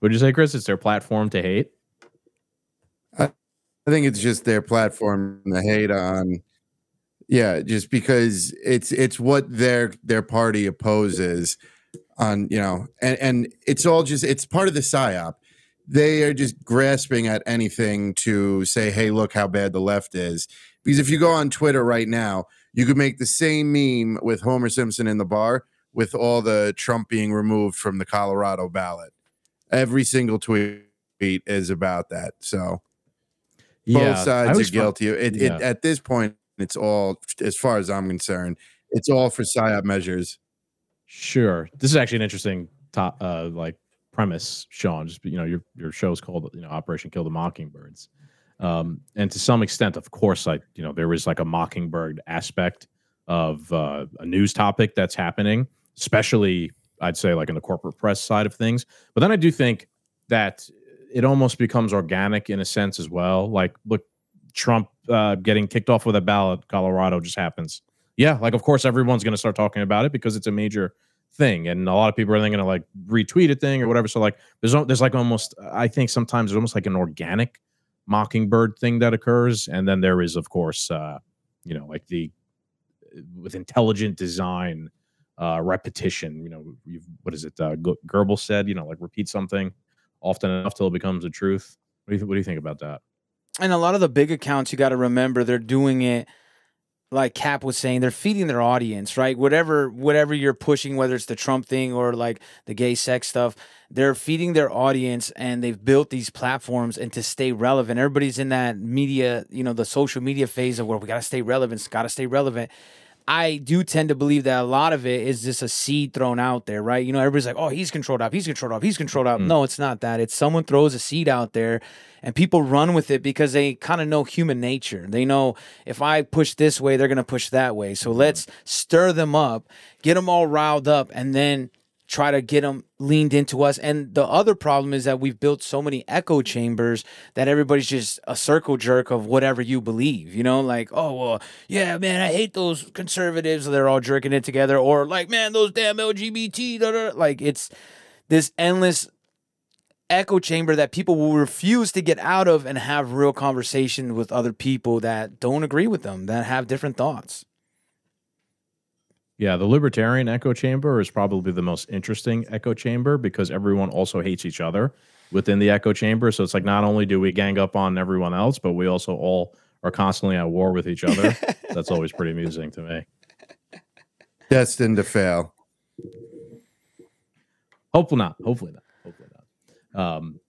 would you say chris it's their platform to hate I think it's just their platform to hate on. Yeah, just because it's it's what their their party opposes on, you know, and and it's all just it's part of the psyop. They are just grasping at anything to say, "Hey, look how bad the left is." Because if you go on Twitter right now, you could make the same meme with Homer Simpson in the bar with all the Trump being removed from the Colorado ballot. Every single tweet is about that. So both sides are guilty. It, yeah. it at this point, it's all as far as I'm concerned, it's all for psyop measures. Sure. This is actually an interesting top uh like premise, Sean. Just you know, your your show is called you know Operation Kill the Mockingbirds. Um, and to some extent, of course, like you know, there is like a mockingbird aspect of uh, a news topic that's happening, especially I'd say like in the corporate press side of things. But then I do think that it almost becomes organic in a sense as well. Like, look, Trump uh, getting kicked off with a ballot, Colorado just happens. Yeah, like of course everyone's going to start talking about it because it's a major thing, and a lot of people are then going to like retweet a thing or whatever. So like, there's there's like almost I think sometimes there's almost like an organic mockingbird thing that occurs, and then there is of course uh, you know like the with intelligent design uh repetition you know what is it uh Goebbels said you know like repeat something often enough till it becomes a truth what do you, th- what do you think about that and a lot of the big accounts you got to remember they're doing it like cap was saying they're feeding their audience right? Whatever whatever you're pushing whether it's the trump thing or like the gay sex stuff they're feeding their audience and they've built these platforms and to stay relevant. Everybody's in that media you know the social media phase of where we got to stay relevant got to stay relevant I do tend to believe that a lot of it is just a seed thrown out there, right? You know, everybody's like, oh, he's controlled up, he's controlled up, he's controlled up. Mm. No, it's not that. It's someone throws a seed out there and people run with it because they kind of know human nature. They know if I push this way, they're going to push that way. So let's stir them up, get them all riled up, and then try to get them leaned into us. And the other problem is that we've built so many echo chambers that everybody's just a circle jerk of whatever you believe. You know, like, oh, well, yeah, man, I hate those conservatives. They're all jerking it together. Or like, man, those damn LGBT. Da, da. Like, it's this endless echo chamber that people will refuse to get out of and have real conversation with other people that don't agree with them, that have different thoughts. Yeah, the libertarian echo chamber is probably the most interesting echo chamber because everyone also hates each other within the echo chamber. So it's like not only do we gang up on everyone else, but we also all are constantly at war with each other. That's always pretty amusing to me. Destined to fail. Hopefully not. Hopefully not. Hopefully not. Um,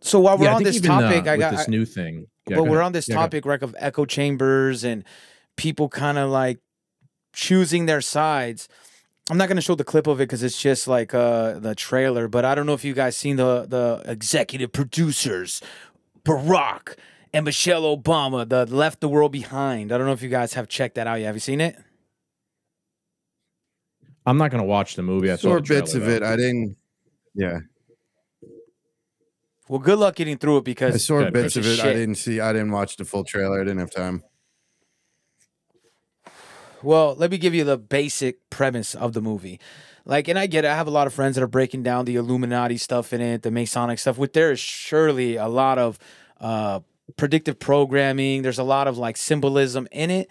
So while we're yeah, on this even, uh, topic, I got this new thing. Yeah, but go we're ahead. on this Yeah, topic, right, of echo chambers and people kind of like choosing their sides. I'm not going to show the clip of it because it's just like uh, the trailer. But I don't know if you guys seen the the executive producers, Barack and Michelle Obama, the left the world behind. I don't know if you guys have checked that out yet. Have you seen it? I'm not going to watch the movie. I saw Saw the bits of trailer, it. though. I didn't. Yeah, Well, good luck getting through it because I saw bits of of it. I didn't see. I didn't watch the full trailer. I didn't have time. Well, let me give you the basic premise of the movie. Like, and I get it. I have a lot of friends that are breaking down the Illuminati stuff in it, the Masonic stuff. With there is surely a lot of uh, predictive programming. There's a lot of like symbolism in it.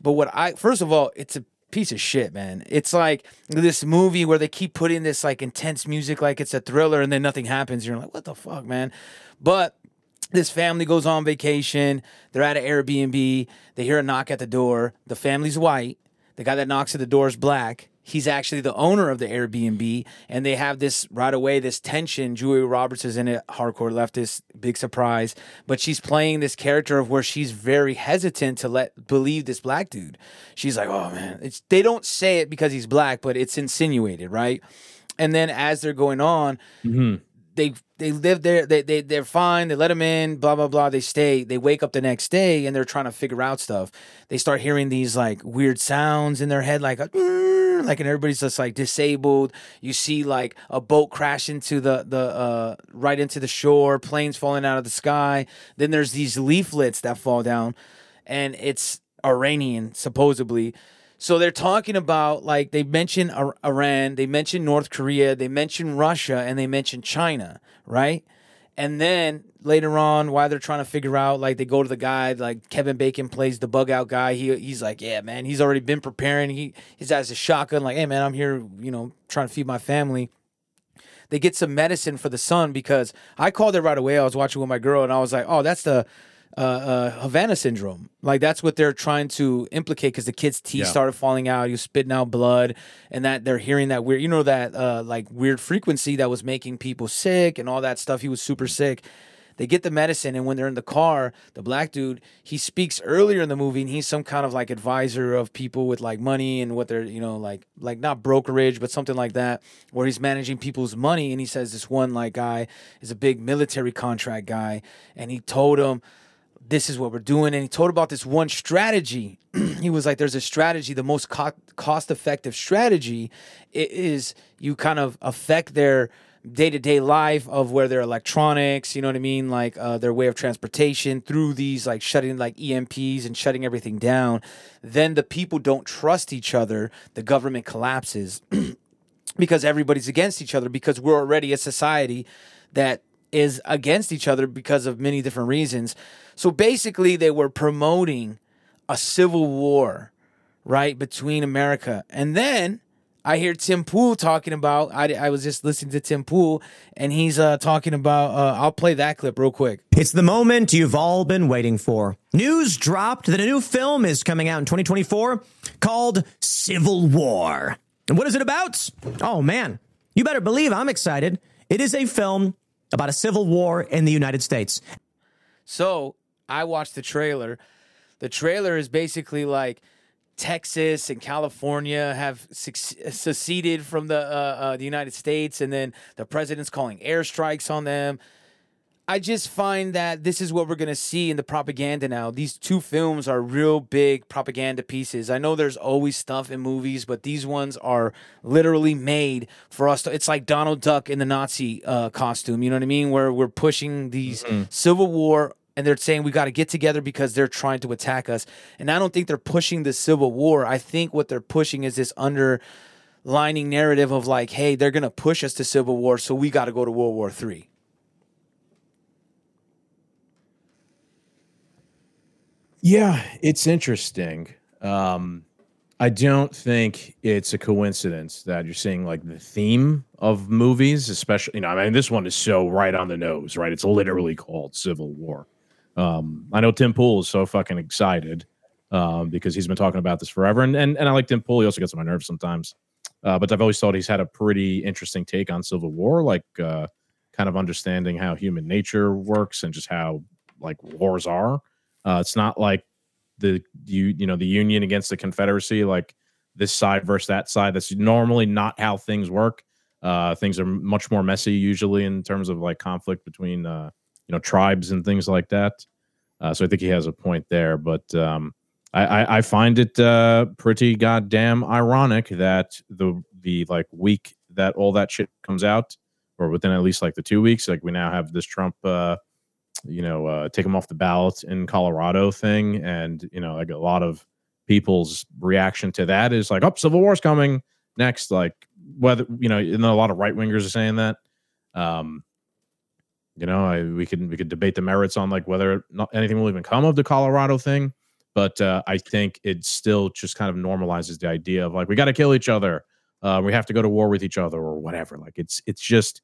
But what I first of all, it's a piece of shit, man. It's like this movie where they keep putting this like intense music, like it's a thriller, and then nothing happens. You're like, what the fuck, man? But this family goes on vacation. They're at an Airbnb. They hear a knock at the door. The family's white. The guy that knocks at the door is black. He's actually the owner of the Airbnb. And they have this right away, this tension. Julia Roberts is in it, hardcore leftist, big surprise. But she's playing this character of where she's very hesitant to let believe this black dude. She's like, oh man. It's they don't say it because he's black, but it's insinuated, right? And then as they're going on, mm-hmm. They they live there they, they they're fine they let them in blah blah blah they stay they wake up the next day and they're trying to figure out stuff. They start hearing these like weird sounds in their head like a, like and everybody's just like disabled. You see like a boat crash into the the uh right into the shore planes falling out of the sky. Then there's these leaflets that fall down and it's iranian supposedly so they're talking about like they mention Iran, they mention North Korea, they mention Russia, and they mention China, right? And then later on, while they're trying to figure out, like they go to the guy, like Kevin Bacon plays the bug out guy. He he's like, yeah, man, he's already been preparing. He he's has a shotgun, like, hey man, I'm here, you know, trying to feed my family they get some medicine for the son because I called it right away. I was watching with my girl and I was like, oh, that's the uh, uh, Havana syndrome. Like that's what they're trying to implicate because the kid's teeth Yeah. started falling out. He was spitting out blood, and that they're hearing that weird, you know, that uh, like weird frequency that was making people sick and all that stuff. He was super sick. They get the medicine, and when they're in the car, the black dude he speaks earlier in the movie, and he's some kind of like advisor of people with like money and what they're you know like like not brokerage, but something like that, where he's managing people's money. And he says this one like guy is a big military contract guy, and he told him this is what we're doing. And he told about this one strategy. he was like, there's a strategy, the most co- cost effective strategy is you kind of affect their day to day life of where their electronics, you know what I mean? Like uh, their way of transportation through these, like shutting like EMPs and shutting everything down. Then the people don't trust each other. The government collapses because everybody's against each other because we're already a society that is against each other because of many different reasons. So basically, they were promoting a civil war, right, between America. And then I hear Tim Pool talking about, I, I was just listening to Tim Pool, and he's uh, talking about, uh, I'll play that clip real quick. It's the moment you've all been waiting for. News dropped that a new film is coming out in 2024 called Civil War. And what is it about? Oh man, you better believe I'm excited. It is a film about a civil war in the United States. So I watched the trailer. The trailer is basically like Texas and California have seceded from the uh, uh, the United States, and then the president's calling airstrikes on them. I just find that this is what we're going to see in the propaganda now. These two films are real big propaganda pieces. I know there's always stuff in movies, but these ones are literally made for us to. It's like Donald Duck in the Nazi uh, costume, you know what I mean? Where we're pushing these Civil War and they're saying we got to get together because they're trying to attack us. And I don't think they're pushing the Civil War. I think what they're pushing is this underlining narrative of like, hey, they're going to push us to Civil War, so we got to go to World War Three. Yeah, it's interesting. Um, I don't think it's a coincidence that you're seeing like the theme of movies, especially, you know, I mean, this one is so right on the nose, right? It's literally called Civil War. Um, I know Tim Pool is so fucking excited um, because he's been talking about this forever. And, and, and I like Tim Pool. He also gets on my nerves sometimes. Uh, but I've always thought he's had a pretty interesting take on Civil War, like uh, kind of understanding how human nature works and just how like wars are. Uh, it's not like the you you know the Union against the Confederacy, like this side versus that side. That's normally not how things work. Uh, things are much more messy usually in terms of like conflict between uh, you know tribes and things like that. Uh, so I think he has a point there, but um, I, I, I find it uh, pretty goddamn ironic that the the like week that all that shit comes out, or within at least like the two weeks, like we now have this Trump uh, you know, uh, take him off the ballot in Colorado thing. And, you know, like a lot of people's reaction to that is like, oh, Civil War's coming next. Like, whether, you know, and a lot of right wingers are saying that. Um, you know, I, we could we could debate the merits on like whether anything will even come of the Colorado thing, but uh, I think it still just kind of normalizes the idea of like we got to kill each other, uh, we have to go to war with each other or whatever. Like it's it's just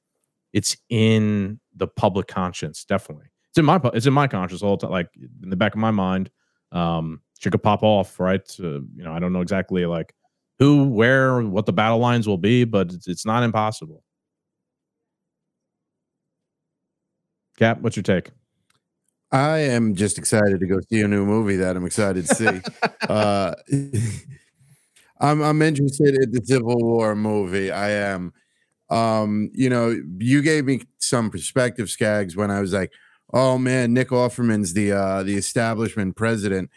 it's in the public conscience, definitely it's in my it's in my conscience all the time, like in the back of my mind. Um, she could pop off, right? Uh, you know, I don't know exactly like who, where, what the battle lines will be, but it's, it's not impossible. Cap, what's your take? I am just excited to go see a new movie that I'm excited to see. uh, I'm I'm interested in the Civil War movie. I am. Um, you know, you gave me some perspective, Scagz, when I was like, "Oh man, Nick Offerman's the uh, the establishment president."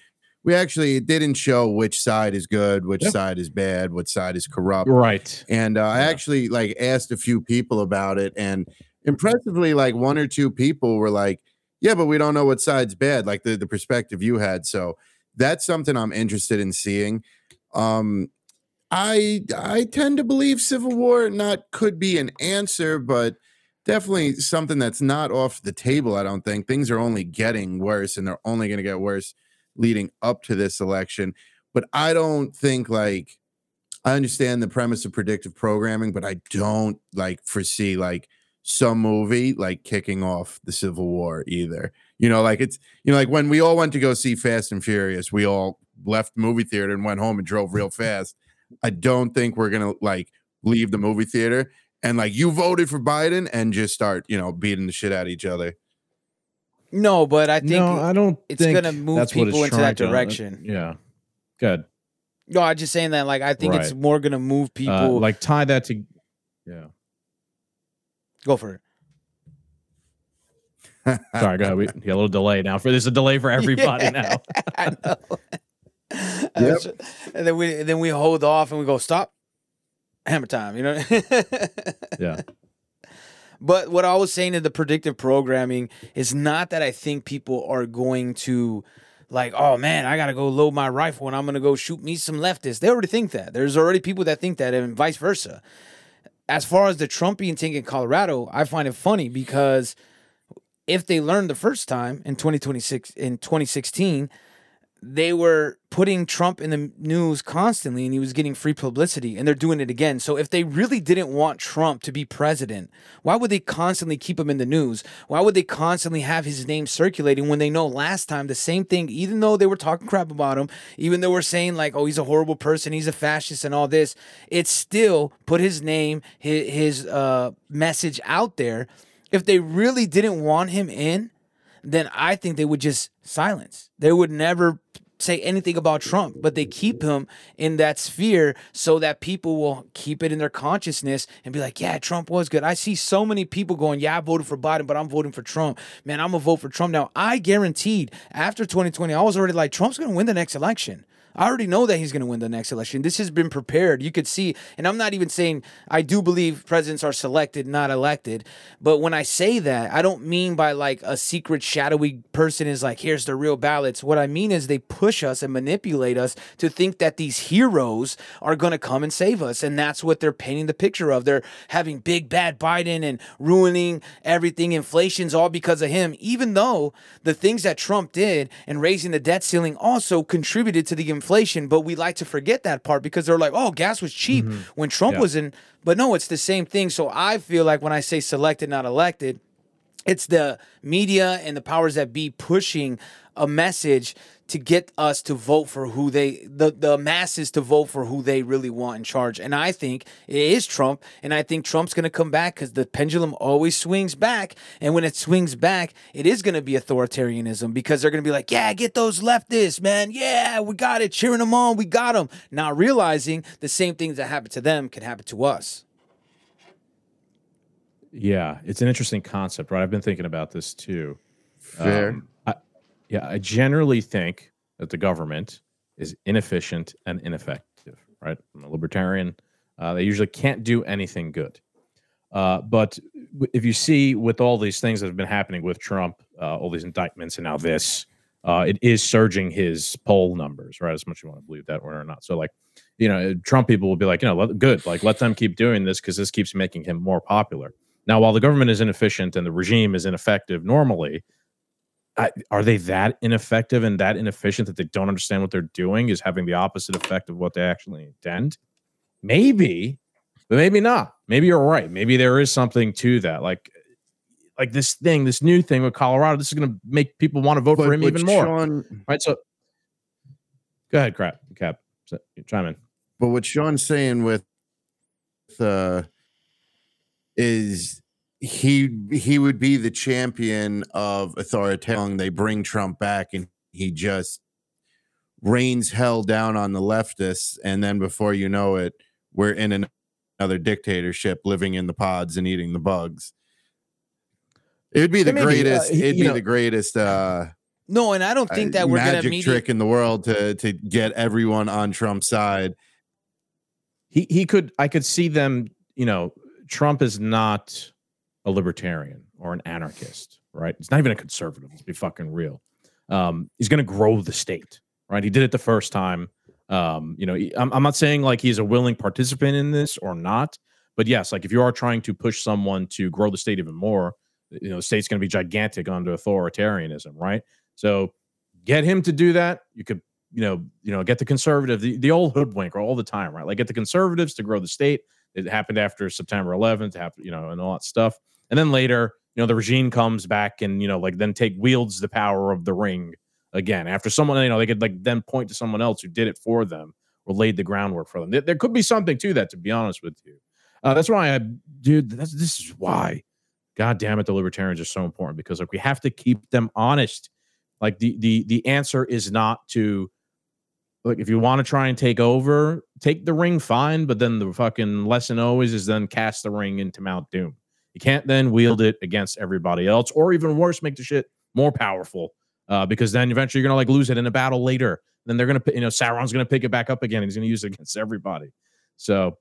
We actually it didn't show which side is good, which Yep. side is bad, what side is corrupt. Right. And uh, I actually like asked a few people about it, and impressively, like one or two people were like, "Yeah, but we don't know what side's bad." Like the the perspective you had. So that's something I'm interested in seeing. Um, I I tend to believe Civil War not could be an answer, but definitely something that's not off the table. I don't think things are only getting worse, and they're only going to get worse leading up to this election. But I don't think like I understand the premise of predictive programming, but I don't like foresee like some movie like kicking off the Civil War either. You know, like it's you know, like when we all went to go see Fast and Furious, we all left the movie theater and went home and drove real fast. I don't think we're gonna like leave the movie theater and like you voted for Biden and just start, you know, beating the shit out of each other. No, but I think no, I don't. it's think gonna move that's what it's people into trying that to- uh, direction. yeah. Good. no, I'm just saying that like I think it's more gonna move people. Uh, like tie that to. Yeah. Go for it. Sorry, go ahead. We get a little delay now. For there's a delay for everybody Yeah, now. I know. That's- And then we then we hold off and we go stop. Hammer time, you know. Yeah. But what I was saying in the predictive programming is not that I think people are going to like, oh man, I gotta go load my rifle and I'm gonna go shoot me some leftists. They already think that. There's already people that think that, and vice versa. As far as the Trumpian thing in Colorado, I find it funny because if they learned the first time in 2026 in 2016 they were putting Trump in the news constantly and he was getting free publicity and they're doing it again. So if they really didn't want Trump to be president, why would they constantly keep him in the news? Why would they constantly have his name circulating when they know last time the same thing, even though they were talking crap about him, even though we're saying like, oh, he's a horrible person, he's a fascist and all this, it still put his name, his, his uh, message out there. If they really didn't want him in, then I think they would just silence. They would never say anything about Trump, but they keep him in that sphere so that people will keep it in their consciousness and be like, yeah, Trump was good. I see so many people going, yeah, I voted for Biden, but I'm voting for Trump. Man, I'm going to vote for Trump. Now, I guaranteed after 2020, I was already like, Trump's going to win the next election. I already know that he's going to win the next election. This has been prepared. You could see, and I'm not even saying I do believe presidents are selected, not elected. But when I say that, I don't mean by like a secret, shadowy person is like, here's the real ballots. What I mean is they push us and manipulate us to think that these heroes are going to come and save us. And that's what they're painting the picture of. They're having big, bad Biden and ruining everything. Inflation's all because of him, even though the things that Trump did and raising the debt ceiling also contributed to the inflation inflation, but we like to forget that part because they're like, oh, gas was cheap mm-hmm. when Trump yeah. was in. But no, it's the same thing. So I feel like when I say selected, not elected, it's the media and the powers that be pushing a message to get us to vote for who they the the masses to vote for who they really want in charge. And I think it is Trump, and I think Trump's going to come back because the pendulum always swings back, and when it swings back, it is going to be authoritarianism because they're going to be like, yeah, get those leftists, man, yeah, we got it, cheering them on, we got them, not realizing the same things that happen to them can happen to us. Yeah, it's an interesting concept, right? I've been thinking about this too. Fair. Um, yeah, I generally think that the government is inefficient and ineffective, right? I'm a libertarian. Uh, they usually can't do anything good. Uh, but if you see with all these things that have been happening with Trump, uh, all these indictments, and now this, uh, it is surging his poll numbers, right? As much as you want to believe that or not. So, like, you know, Trump people will be like, you know, good, like, let them keep doing this because this keeps making him more popular. Now, while the government is inefficient and the regime is ineffective normally, I, are they that ineffective and that inefficient that they don't understand what they're doing is having the opposite effect of what they actually intend? Maybe, but maybe not. Maybe you're right. Maybe there is something to that. Like, like this thing, this new thing with Colorado, this is going to make people want to vote but, for him even more. Sean, right. So, go ahead, crap, cap, chime in. But what Sean's saying with, uh, is he he would be the champion of authoritarian. They bring Trump back, and he just rains hell down on the leftists, and then before you know it, we're in an, another dictatorship, living in the pods and eating the bugs. It would be the maybe, uh, greatest. Uh, he, it'd be know, the greatest. uh no, and I don't think that uh, we're magic gonna trick in the world to to get everyone on Trump's side. He he could. I could see them. You know, Trump is not a libertarian or an anarchist, right? It's not even a conservative. Let's be fucking real. Um, he's going to grow the state, right? He did it the first time. Um, you know, I'm, I'm not saying like he's a willing participant in this or not, but yes, like if you are trying to push someone to grow the state even more, you know, the state's going to be gigantic under authoritarianism, right? So get him to do that. You could, you know, you know, get the conservative, the, the old hoodwink all the time, right? Like get the conservatives to grow the state. It happened after September 11th, happened, you know, and all that stuff. And then later, you know, the regime comes back and, you know, like then take wields the power of the ring again after someone, you know, they could like then point to someone else who did it for them or laid the groundwork for them. There, there could be something to that, to be honest with you. Uh, that's why I, dude, that's, this is why, God damn it, the libertarians are so important because like we have to keep them honest. Like the the the answer is not to like if you want to try and take over, take the ring, fine. But then the fucking lesson always is then cast the ring into Mount Doom. You can't then wield it against everybody else, or even worse, make the shit more powerful. Uh, because then eventually you're gonna like lose it in a battle later. Then they're gonna, you know, Sauron's gonna pick it back up again. He's gonna use it against everybody. So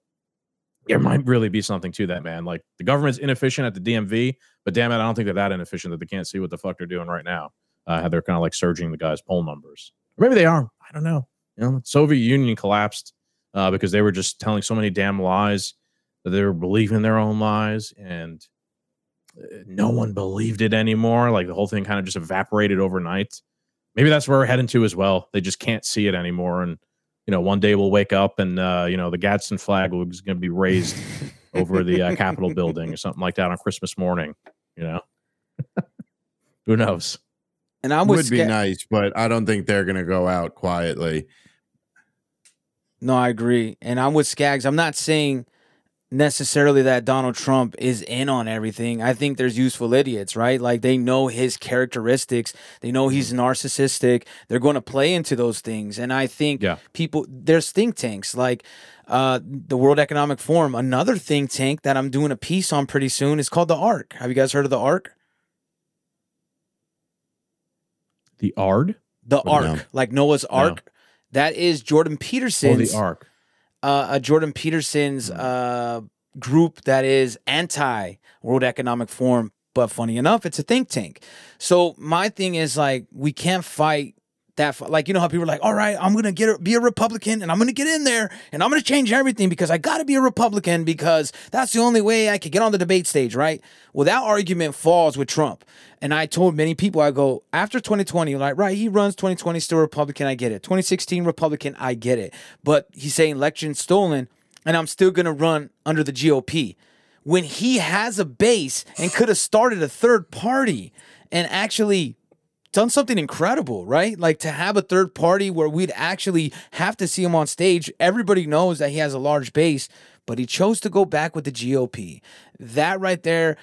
there might really be something to that, man. Like the government's inefficient at the DMV, but damn it, I don't think they're that inefficient that they can't see what the fuck they're doing right now. Uh, how they're kind of like surging the guys' poll numbers, or maybe they are. I don't know. You know, Soviet Union collapsed uh, because they were just telling so many damn lies they were believing their own lies and uh, no one believed it anymore. Like the whole thing kind of just evaporated overnight. Maybe that's where we're heading to as well. They just can't see it anymore. And, you know, one day we'll wake up and, uh, you know, the Gadsden flag is going to be raised over the uh, Capitol building or something like that on Christmas morning, you know? Who knows? And I would be nice, but I don't think they're going to go out quietly. No, I agree. And I'm with Scagz. I'm not saying necessarily that Donald Trump is in on everything. I think there's useful idiots, right? Like they know his characteristics, they know he's narcissistic. They're going to play into those things. And I think Yeah. people there's think tanks like uh, the World Economic Forum. Another think tank that I'm doing a piece on pretty soon is called the ARC. Have you guys heard of the ARC? The ARD? The No. Ark, like Noah's Ark. That is Jordan Oh, the ARC. Uh, Jordan Peterson's uh, group that is anti World Economic Forum. But funny enough, it's a think tank. So my thing is like we can't fight that. fi- Like you know how people are like, all right, I'm gonna get a, be a Republican and I'm gonna get in there and I'm gonna change everything because I got to be a Republican because that's the only way I could get on the debate stage, right? Well, that argument falls with Trump. And I told many people, I go, after 2020, like, right, he runs 2020, still Republican, I get it. 2016, Republican, I get it. But he's saying election stolen, and I'm still gonna run under the GOP. When he has a base and could have started a third party and actually done something incredible, right? Like to have a third party where we'd actually have to see him on stage. Everybody knows that he has a large base, but he chose to go back with the GOP. That right there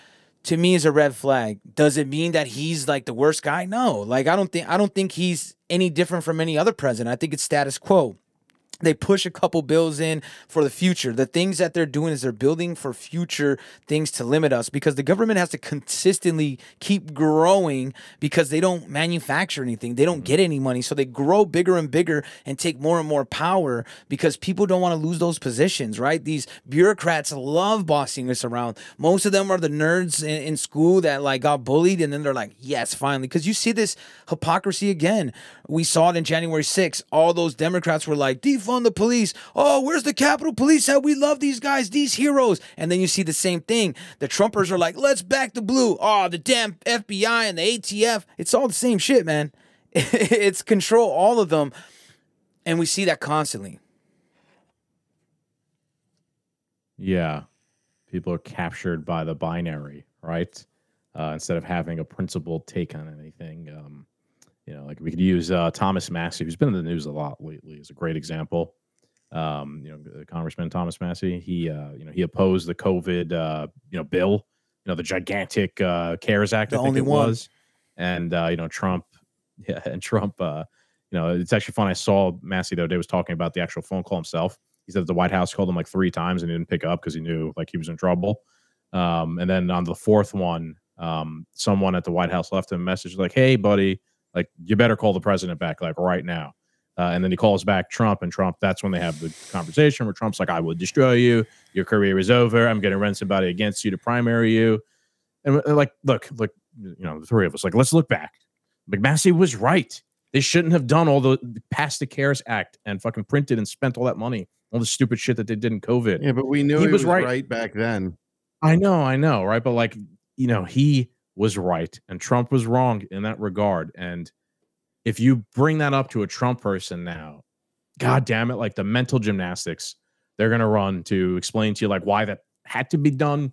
to me is a red flag. Does it mean that he's like the worst guy? No. Like I don't think I don't think he's any different from any other president. I think it's status quo they push a couple bills in for the future. The things that they're doing is they're building for future things to limit us because the government has to consistently keep growing because they don't manufacture anything. They don't mm-hmm. get any money. So they grow bigger and bigger and take more and more power because people don't want to lose those positions, right? These bureaucrats love bossing us around. Most of them are the nerds in, in school that like got bullied and then they're like, yes, finally. Because you see this hypocrisy again. We saw it in January 6th. All those Democrats were like, defund the police. Oh, where's the Capitol Police at? We love these guys, these heroes. And then you see the same thing. The Trumpers are like, let's back the blue. Oh, the damn FBI and the ATF. It's all the same shit, man. it's control all of them. And we see that constantly. Yeah. People are captured by the binary, right? Uh, instead of having a principled take on anything. Um, you know, like we could use uh, Thomas Massie, who's been in the news a lot lately, is a great example. Um, you know, Congressman Thomas Massie, he, uh, you know, he opposed the COVID, uh, you know, bill, you know, the gigantic uh, CARES Act, The I think only it one. was. And, uh, you know, Trump, yeah, and Trump, uh, you know, it's actually fun. I saw Massie the other day was talking about the actual phone call himself. He said the White House called him like three times and he didn't pick up because he knew like he was in trouble. Um, and then on the fourth one, um, someone at the White House left him a message like, "Hey, buddy, like you better call the president back like right now." Uh, and then he calls back Trump, and Trump. That's when they have the conversation where Trump's like, "I will destroy you. Your career is over. I'm going to run somebody against you to primary you." And we're like, look, look, you know, the three of us, like, let's look back. McMassey was right. They shouldn't have done all the past the CARES Act and fucking printed and spent all that money, all the stupid shit that they did in COVID. Yeah, but we knew He he, was was, right. right. back then. I know, I know, right? But like, you know, he was right and Trump was wrong in that regard. And if you bring that up to a Trump person now, god damn it, like the mental gymnastics they're gonna run to explain to you like why that had to be done.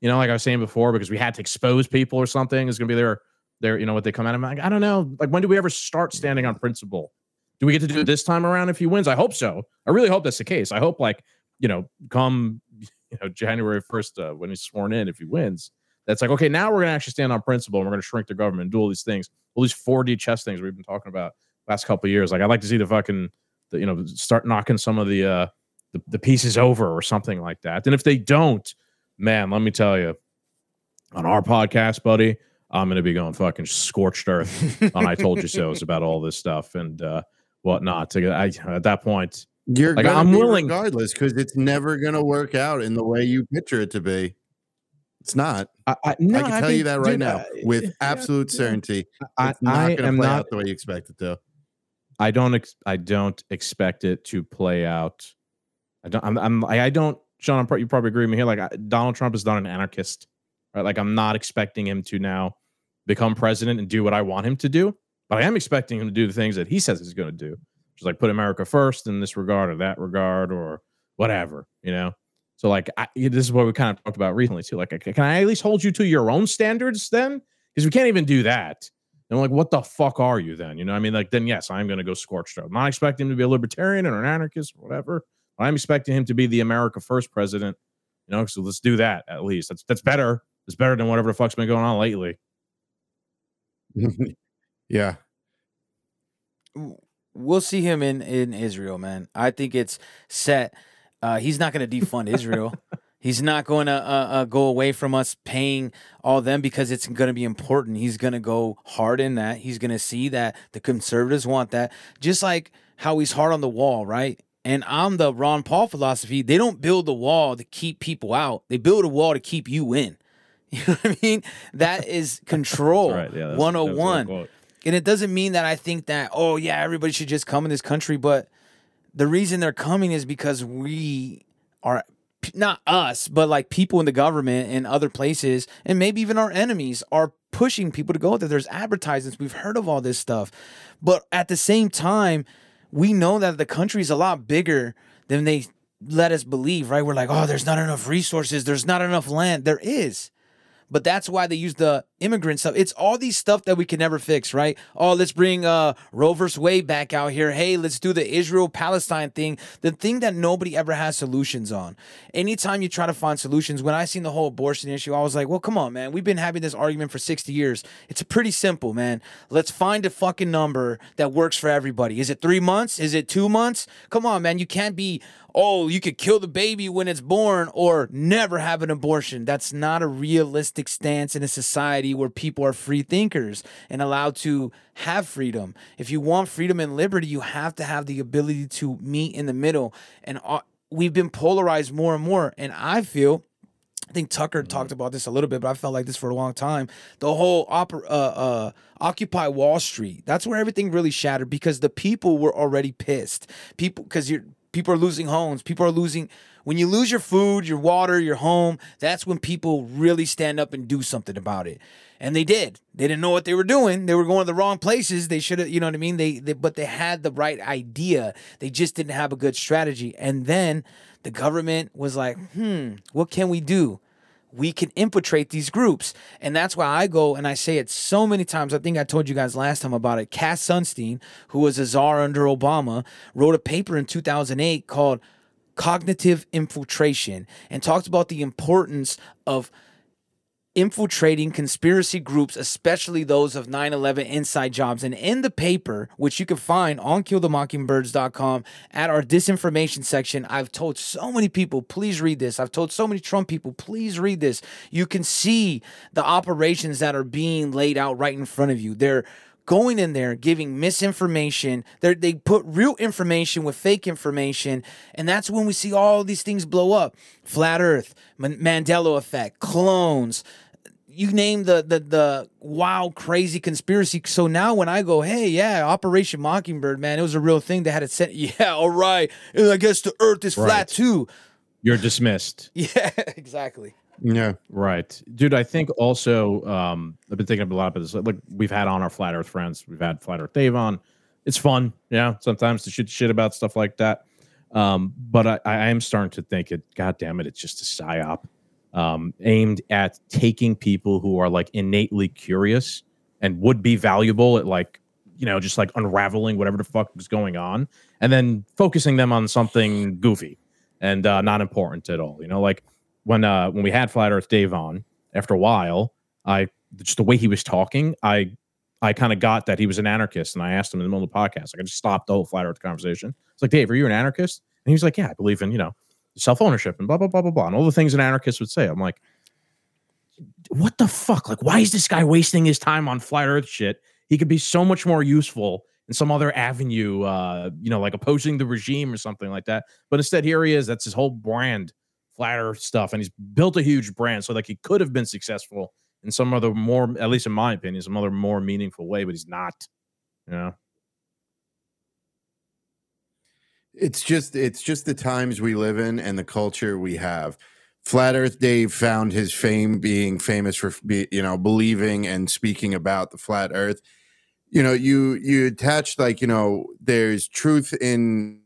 You know, like I was saying before, because we had to expose people or something is gonna be their their, you know, what they come at him like, I don't know. Like, when do we ever start standing on principle? Do we get to do it this time around if he wins? I hope so. I really hope that's the case. I hope like, you know, come you know January first uh, when he's sworn in, if he wins, that's like okay, now we're gonna actually stand on principle and we're gonna shrink the government and do all these things, all these 4D chess things we've been talking about last couple of years. Like I'd like to see the fucking, the, you know, start knocking some of the uh the, the pieces over or something like that. And if they don't, man, let me tell you, on our podcast, buddy, I'm gonna be going fucking scorched earth on I told you so's about all this stuff and uh whatnot. To I, at that point, You're Like, I'm be willing- regardless because it's never gonna work out in the way you picture it to be. It's not. I, I, no, I can tell think- you that right dude, now I- with absolute yeah. certainty. I, It's not I gonna am play not out the way you expect it to. I don't ex- I don't expect it to play out. I don't I'm, I'm I I don't Sean I'm, pro- you probably agree with me here like I, Donald Trump is not an anarchist right like I'm not expecting him to now become president and do what I want him to do but I am expecting him to do the things that he says he's going to do which is like put America first in this regard or that regard or whatever you know so like I, this is what we kind of talked about recently too like can I at least hold you to your own standards then because we can't even do that and I'm like, what the fuck are you then? You know, what I mean, like, then yes, I'm going to go scorched earth. I'm not expecting him to be a libertarian or an anarchist or whatever. But I'm expecting him to be the America First president You know, so let's do that at least. That's that's better. It's better than whatever the fuck's been going on lately. yeah. We'll see him in in Israel, man. I think it's set. Uh, he's not going to defund Israel. He's not going to uh, uh, go away from us paying all them because it's going to be important. He's going to go hard in that. He's going to see that the conservatives want that, just like how he's hard on the wall, right? And I'm the Ron Paul philosophy. They don't build the wall to keep people out. They build a wall to keep you in. You know what I mean? That is control right. Yeah, that's- 101. that's. And it doesn't mean that I think that, oh, yeah, everybody should just come in this country. But the reason they're coming is because we are not us, but like people in the government and other places, and maybe even our enemies are pushing people to go there. There's advertisements. We've heard of all this stuff. But at the same time, we know that the country is a lot bigger than they let us believe, right? We're like, oh, there's not enough resources, there's not enough land. There is. But that's why they use the immigrant stuff. It's all these stuff that we can never fix, right? Oh, let's bring uh Roe versus Wade back out here. Hey, let's do the Israel Palestine thing. The thing that nobody ever has solutions on. Anytime you try to find solutions, when I seen the whole abortion issue, I was like, well, come on, man. We've been having this argument for 60 years. It's pretty simple, man. Let's find a fucking number that works for everybody. Is it three months? Is it two months? Come on, man. You can't be oh, you could kill the baby when it's born or never have an abortion. That's not a realistic stance in a society where people are free thinkers and allowed to have freedom. If you want freedom and liberty, you have to have the ability to meet in the middle. And we've been polarized more and more. And I feel. I think Tucker talked about this a little bit, but I felt like this for a long time. The whole uh, uh, Occupy Wall Street. That's where everything really shattered because the people were already pissed. People, because you're people are losing homes. People are losing. When you lose your food, your water, your home, that's when people really stand up and do something about it. And they did. They didn't know what they were doing. They were going to the wrong places. They should have, you know what I mean? They, they, but they had the right idea. They just didn't have a good strategy. And then the government was like, hmm, what can we do? We can infiltrate these groups. And that's why I go and I say it so many times. I think I told you guys last time about it. Cass Sunstein, who was a czar under Obama, wrote a paper in 2008 called Cognitive Infiltration and talked about the importance of infiltrating conspiracy groups, especially those of 9 11 inside jobs. And in the paper, which you can find on killthemockingbirds.com at our disinformation section, I've told so many people, please read this. I've told so many Trump people, please read this. You can see the operations that are being laid out right in front of you. They're going in there giving misinformation they they put real information with fake information and that's when we see all these things blow up flat earth Man- mandela effect clones you name the the the wild crazy conspiracy so now when i go hey yeah operation mockingbird man it was a real thing they had it sent. yeah all right and i guess the earth is flat too You're dismissed. yeah exactly Yeah. Right. Dude, I think also um I've been thinking a lot about this. Like we've had on our flat earth friends, we've had flat earth Dave on. It's fun, yeah, sometimes to shoot shit about stuff like that. Um, but I, I am starting to think it, god damn it, it's just a psyop um aimed at taking people who are like innately curious and would be valuable at like you know, just like unraveling whatever the fuck is going on and then focusing them on something goofy and uh, not important at all. You know, like when uh when we had Flat Earth Dave on, after a while, I just the way he was talking, I I kind of got that he was an anarchist, and I asked him in the middle of the podcast. Like I just stopped the whole Flat Earth conversation. It's like, Dave, are you an anarchist? And he was like, Yeah, I believe in you know self ownership and blah blah blah blah blah, and all the things an anarchist would say. I'm like, what the fuck? Like, why is this guy wasting his time on flat Earth shit? He could be so much more useful in some other avenue, uh, you know, like opposing the regime or something like that. But instead, here he is. That's his whole brand, flat Earth stuff, and he's built a huge brand. So like, he could have been successful in some other more, at least in my opinion, some other more meaningful way, but he's not. You know, It's just it's just the times we live in and the culture we have. Flat Earth Dave found his fame being famous for you know believing and speaking about the flat Earth. You know, you you attach like you know there's truth in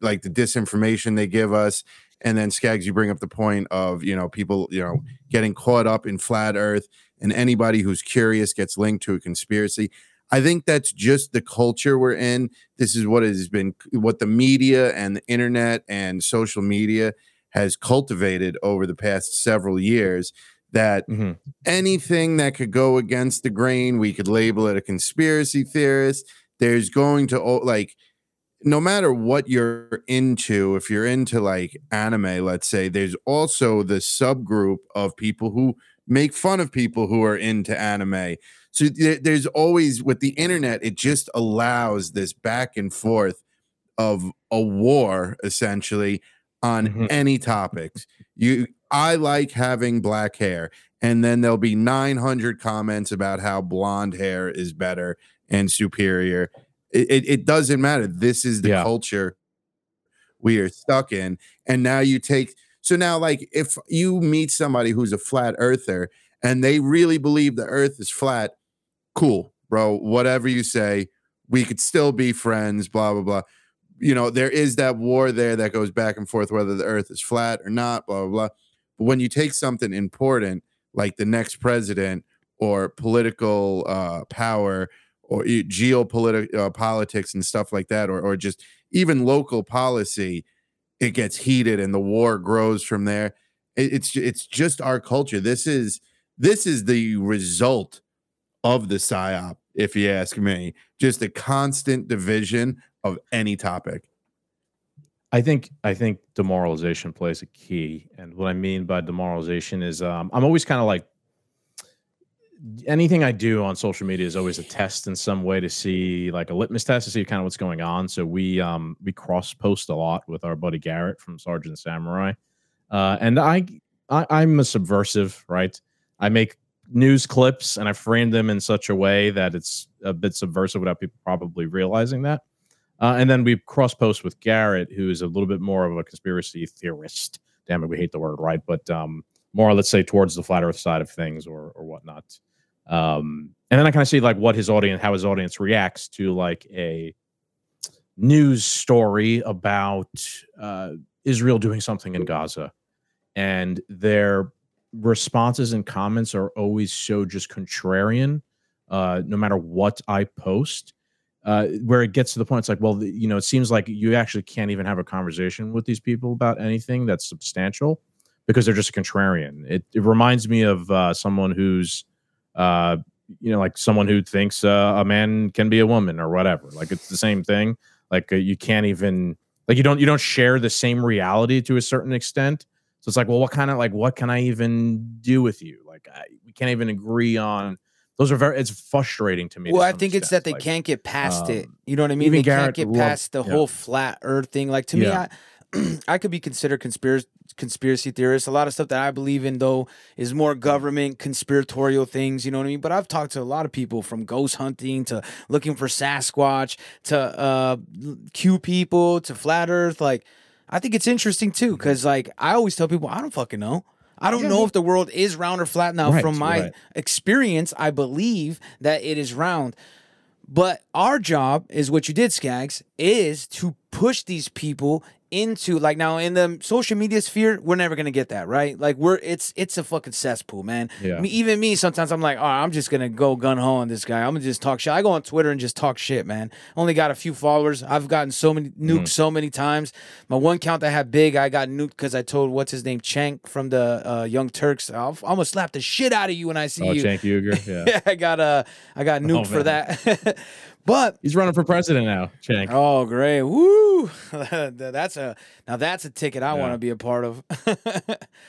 like the disinformation they give us, and then Scagz, you bring up the point of you know people you know getting caught up in flat Earth, and anybody who's curious gets linked to a conspiracy. I think that's just the culture we're in. This is what has been what the media and the internet and social media has cultivated over the past several years that Mhm. anything that could go against the grain, we could label it a conspiracy theorist. There's going to like no matter what you're into, if you're into like anime, let's say, there's also the subgroup of people who make fun of people who are into anime. So there- there's always with the internet, it just allows this back and forth of a war essentially on Mhm. any topics. You I like having black hair and then there'll be 900 comments about how blonde hair is better and superior. It, it, it doesn't matter. This is the Yeah. culture we are stuck in. And now you take so now like if you meet somebody who's a flat earther and they really believe the earth is flat, cool, bro. Whatever you say, we could still be friends, blah blah blah. You know, there is that war there that goes back and forth whether the earth is flat or not, blah blah blah. But when you take something important like the next president or political uh, power or geopolitical uh, politics and stuff like that, or or just even local policy, it gets heated and the war grows from there. It, it's it's just our culture. This is this is the result of the psyop, if you ask me. Just a constant division of any topic. I think I think demoralization plays a key, and what I mean by demoralization is um, I'm always kind of like anything I do on social media is always a test in some way to see like a litmus test to see kind of what's going on. So we um we cross post a lot with our buddy Garrett from Sergeant Samurai, uh, and I, I I'm a subversive, right? I make news clips and I frame them in such a way that it's a bit subversive without people probably realizing that. Uh, and then we cross post with Garrett, who is a little bit more of a conspiracy theorist. Damn it, we hate the word, right? But um, more, let's say, towards the flat Earth side of things or or whatnot. Um, and then I kind of see like what his audience, how his audience reacts to like a news story about uh, Israel doing something in Gaza, and their responses and comments are always so just contrarian. Uh, no matter what I post, uh, where it gets to the point, it's like, well, you know, it seems like you actually can't even have a conversation with these people about anything that's substantial because they're just a contrarian. It, it reminds me of uh, someone who's, uh, you know, like someone who thinks uh, a man can be a woman or whatever. Like it's the same thing. Like uh, you can't even like you don't you don't share the same reality to a certain extent. So it's like, well, what kind of like what can I even do with you? Like I, we can't even agree on. Those are very. It's frustrating to me. to Well, I some think it's that they Like, can't get past it. um, You know what I mean? They can't get loved- past the yeah. whole flat Earth thing. Like to Yeah. me, I, I could be considered conspiracy conspiracy theorist. A lot of stuff that I believe in, though, is more government conspiratorial things. You know what I mean? But I've talked to a lot of people from ghost hunting to looking for Sasquatch to uh, Q people to flat Earth. Like, I think it's interesting too because, like, I always tell people, I don't fucking know. I don't know if the world is round or flat. Now, Right, from my right. experience, I believe that it is round. But our job is what you did, Scagz, is to push these people into like now in the social media sphere, we're never gonna get that, right? Like we're it's it's a fucking cesspool, man. Yeah. Me, even me, sometimes I'm like, oh, I'm just gonna go gun ho on this guy. I'm gonna just talk shit. I go on Twitter and just talk shit, man. Only got a few followers. I've gotten so many nuked Mm. so many times. My one count that I had big, I got nuked because I told what's his name, Cenk from the uh, Young Turks. I'll, I'm gonna slap the shit out of you when I see Oh, you. Cenk Uygur, yeah. Yeah, I got uh I got nuked for Oh, man. that. but He's running for president now, Cenk. oh great. Woo! that's a now that's a ticket I want to be a part of.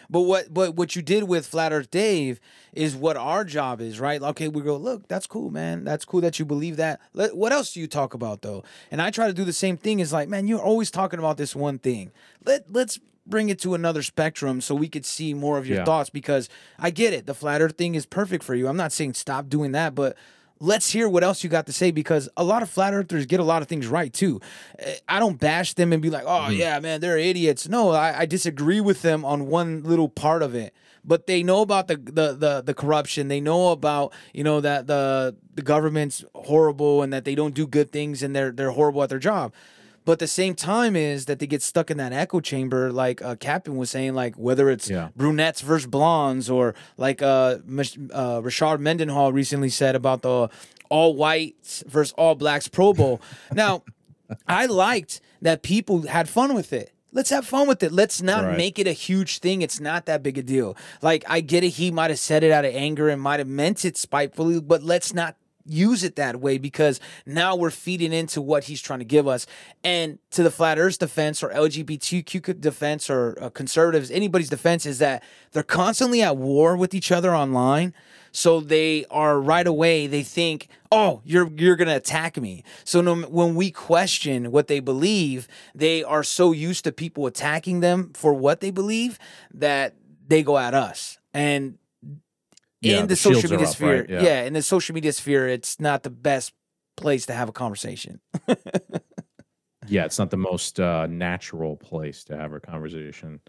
but what but what you did with Flat Earth Dave is what our job is, right? Okay, we go, look, that's cool, man. That's cool that you believe that. Let, what else do you talk about though? And I try to do the same thing is like, man, you're always talking about this one thing. Let let's bring it to another spectrum so we could see more of your Yeah. thoughts because I get it. The flat earth thing is perfect for you. I'm not saying stop doing that, but let's hear what else you got to say because a lot of flat earthers get a lot of things right too. Eh, I don't bash them and be like, oh, yeah, man, they're idiots. No, I, I disagree with them on one little part of it. But they know about the, the the the corruption. They know about you know that the the government's horrible and that they don't do good things and they're they're horrible at their job. But at the same time is that they get stuck in that echo chamber, like uh, Captain was saying, like whether it's Yeah. brunettes versus blondes, or like uh, uh, Rashard Mendenhall recently said about the all whites versus all blacks Pro Bowl. now, I liked that people had fun with it. let's have fun with it. Let's not Right. make it a huge thing. It's not that big a deal. Like I get it, he might have said it out of anger and might have meant it spitefully, but let's not use it that way because now we're feeding into what he's trying to give us. And to the flat Earth defense or LGBTQ defense or uh, conservatives, anybody's defense is that they're constantly at war with each other online. So they are right away. They think, "Oh, you're you're gonna attack me." So no, when we question what they believe, they are so used to people attacking them for what they believe that they go at us. And Yeah, in the, the social media up, sphere, right? yeah. Yeah. in the social media sphere, it's not the best place to have a conversation. yeah, it's not the most uh, natural place to have a conversation.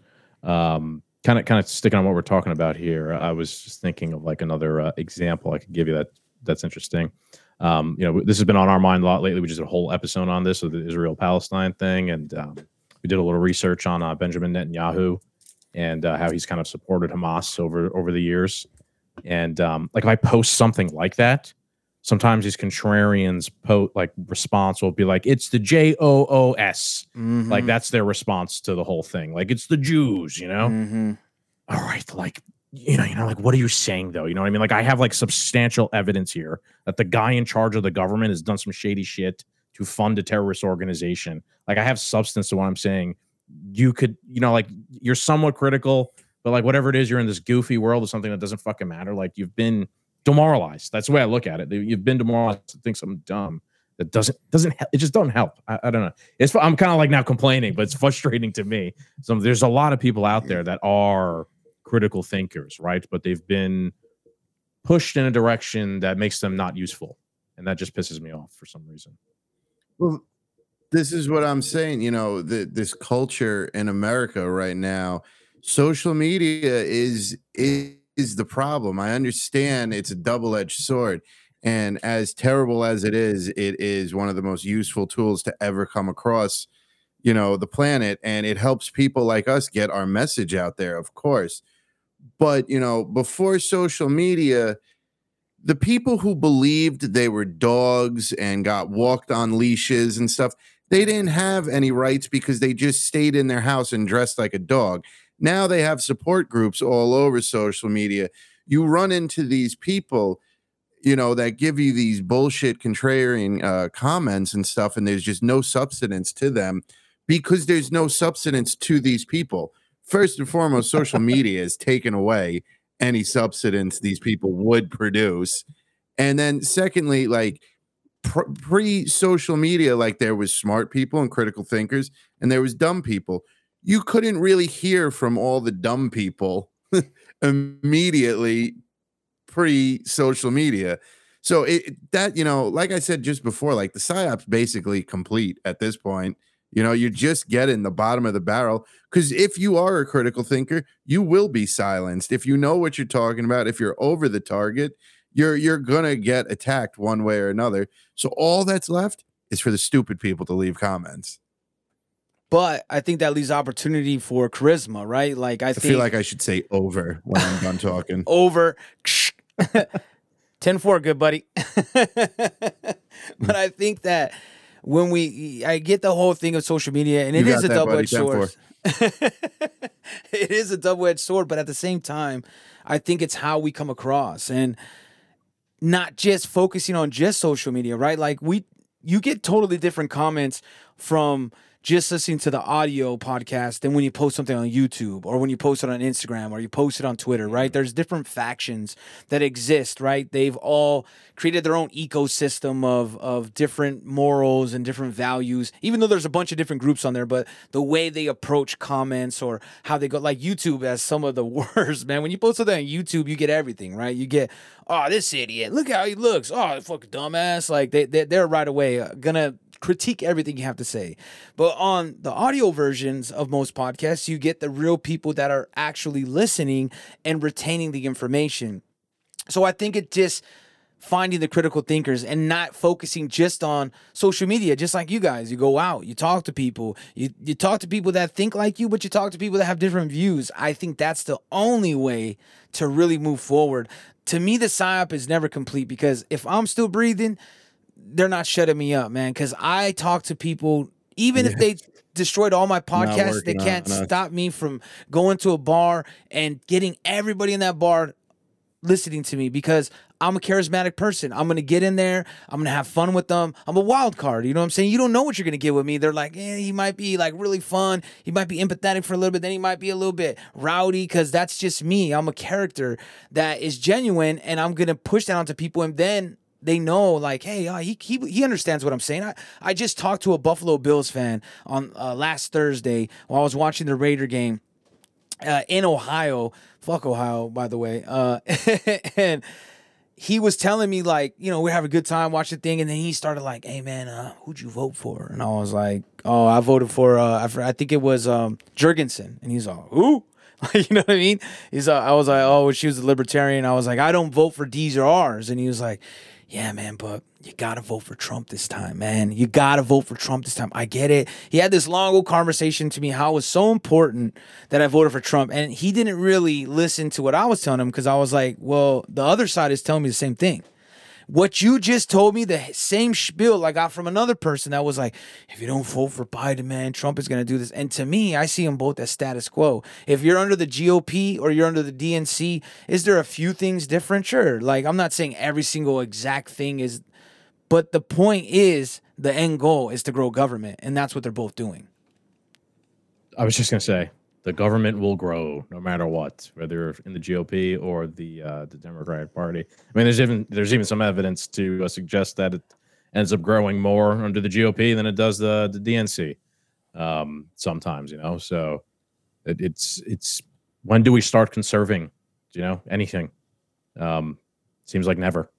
Um, kind of, kind of sticking on what we're talking about here. I was just thinking of like another uh, example I could give you that that's interesting. Um, you know, this has been on our mind a lot lately. We just did a whole episode on this with the Israel Palestine thing, and um, we did a little research on uh, Benjamin Netanyahu and uh, how he's kind of supported Hamas over over the years. And um, like if I post something like that, sometimes these contrarians po- like response will be like, "It's the J O O S." Mm-hmm. Like that's their response to the whole thing. Like it's the Jews, you know. Mhm. All right, like you know, you know, like what are you saying though? You know what I mean? Like I have like substantial evidence here that the guy in charge of the government has done some shady shit to fund a terrorist organization. Like I have substance to what I'm saying. You could, you know, like you're somewhat critical, but like whatever it is, you're in this goofy world of something that doesn't fucking matter. Like you've been demoralized. That's the way I look at it. You've been demoralized to think something dumb that doesn't doesn't it just don't help. I, I don't know. It's I'm kind of like now complaining, but it's frustrating to me. So there's a lot of people out there that are critical thinkers, right? But they've been pushed in a direction that makes them not useful, and that just pisses me off for some reason. Well, this is what I'm saying. You know, the, this culture in America right now, social media is is the problem. I understand it's a double edged sword, and as terrible as it is, it is one of the most useful tools to ever come across. You know, the planet, and it helps people like us get our message out there. Of course, but you know, before social media the people who believed they were dogs and got walked on leashes and stuff, they didn't have any rights because they just stayed in their house and dressed like a dog. Now they have support groups all over social media. You run into these people, you know, that give you these bullshit contrarian uh, comments and stuff, and there's just no substance to them because there's no substance to these people. First and foremost, social media has taken away any substance these people would produce. And then secondly, like pre social media, like there was smart people and critical thinkers and there was dumb people. You couldn't really hear from all the dumb people immediately pre social media. So it that you know, like I said just before, like the psyop's basically complete at this point. You know, you're just getting the bottom of the barrel because if you are a critical thinker, you will be silenced. If you know what you're talking about, if you're over the target, you're you're gonna get attacked one way or another. So all that's left is for the stupid people to leave comments. But I think that leaves opportunity for charisma, right? Like I, I feel like I should say over when I'm done talking. over. 10 4 good buddy. But i think that when we i get the whole thing of social media and it is a double-edged sword. It is a double-edged sword but at the same time i think it's how we come across and not just focusing on just social media right? Like we you get totally different comments from just listening to the audio podcast than when you post something on YouTube or when you post it on Instagram or you post it on Twitter, right? There's different factions that exist, right? They've all created their own ecosystem of of different morals and different values, even though there's a bunch of different groups on there, but the way they approach comments or how they go like YouTube has some of the worst, man. When you post something on YouTube, you get everything, right? You get, oh, this idiot, look how he looks. Oh, fucking dumbass. Like they, they they're right away uh, gonna critique everything you have to say. But on the audio versions of most podcasts, you get the real people that are actually listening and retaining the information. So I think it just finding the critical thinkers and not focusing just on social media just like you guys you go out you talk to people you, you talk to people that think like you but you talk to people that have different views i think that's the only way to really move forward to me the psyop is never complete because if i'm still breathing they're not shutting me up man because i talk to people even if they destroyed all my podcasts. They can't on us. stop me from going to a bar and getting everybody in that bar listening to me because I'm a charismatic person. I'm gonna get in there. I'm gonna have fun with them. I'm a wild card. You know what I'm saying? You don't know what you're gonna get with me. They're like, eh, he might be like really fun. He might be empathetic for a little bit. Then he might be a little bit rowdy because that's just me. I'm a character that is genuine, and I'm gonna push that onto people, and then they know like, hey, uh, he, he he understands what I'm saying. I, I just talked to a Buffalo Bills fan on uh, last Thursday while I was watching the Raider game uh, in Ohio. Fuck Ohio, by the way. Uh, and he was telling me like, you know, we're having a good time, watch the thing, and then he started like, "Hey man, uh, who'd you vote for?" And I was like, "Oh, I voted for uh, I, I think it was um, Jorgensen." And he's all "Who?" You know what I mean? He's uh, I was like, "Oh, she was a libertarian." I was like, "I don't vote for D's or R's," and he was like, "Yeah, man, but." You gotta vote for Trump this time, man. You gotta vote for Trump this time. I get it. He had this long old conversation to me how it was so important that I voted for Trump, and he didn't really listen to what I was telling him because I was like, "Well, the other side is telling me the same thing." What you just told me, the same spiel I got from another person that was like, if you don't vote for Biden, man, Trump is going to do this. And to me, I see them both as status quo. If you're under the GOP or you're under the DNC, is there a few things different? Sure. Like, I'm not saying every single exact thing is, but the point is the end goal is to grow government. And that's what they're both doing. I was just gonna say the government will grow no matter what, whether in the GOP or the uh, the Democratic Party. I mean, there's even there's even some evidence to uh, suggest that it ends up growing more under the GOP than it does the the DNC. Um, sometimes, you know, so it, it's it's when do we start conserving? You know, anything? Um, seems like never.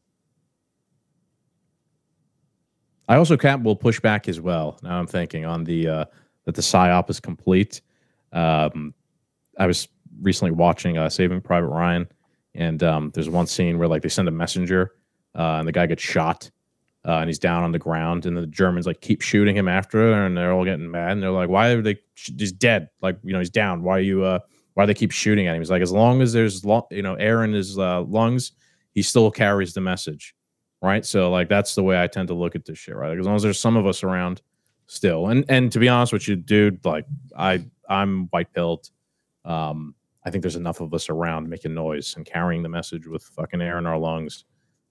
I also cap will push back as well. Now I'm thinking on the uh, that the psyop is complete. Um, I was recently watching uh, Saving Private Ryan, and um, there's one scene where like they send a messenger, uh, and the guy gets shot, uh, and he's down on the ground, and the Germans like keep shooting him after, and they're all getting mad, and they're like, "Why are they? He's dead. Like you know, he's down. Why are you? Uh, why do they keep shooting at him?" He's like, "As long as there's lo- you know air in his uh, lungs, he still carries the message." Right. So like that's the way I tend to look at this shit, right? Like, as long as there's some of us around still. And and to be honest with you, dude, like I I'm white pilled. Um, I think there's enough of us around making noise and carrying the message with fucking air in our lungs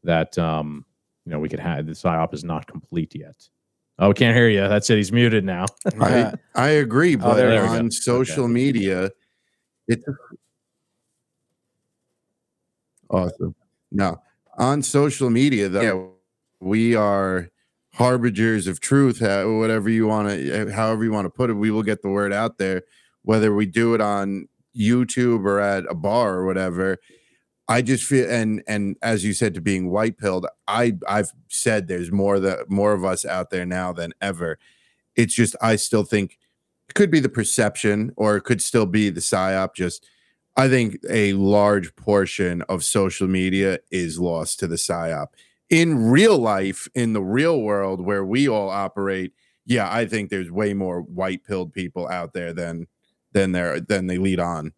that um, you know, we could have the psyop is not complete yet. Oh, we can't hear you. That's it. He's muted now. I, I agree, but there we go. on social media, it's awesome. No, on social media, though, yeah, we are harbingers of truth. Whatever you want to, eh, however you want to put it, we will get the word out there. Whether we do it on YouTube or at a bar or whatever, I just feel and and as you said to being white pilled, I I've said there's more the more of us out there now than ever. It's just I still think it could be the perception or it could still be the psyop. Just I think a large portion of social media is lost to the psyop. In real life, in the real world where we all operate, yeah, I think there's way more white pilled people out there than than there than they lead on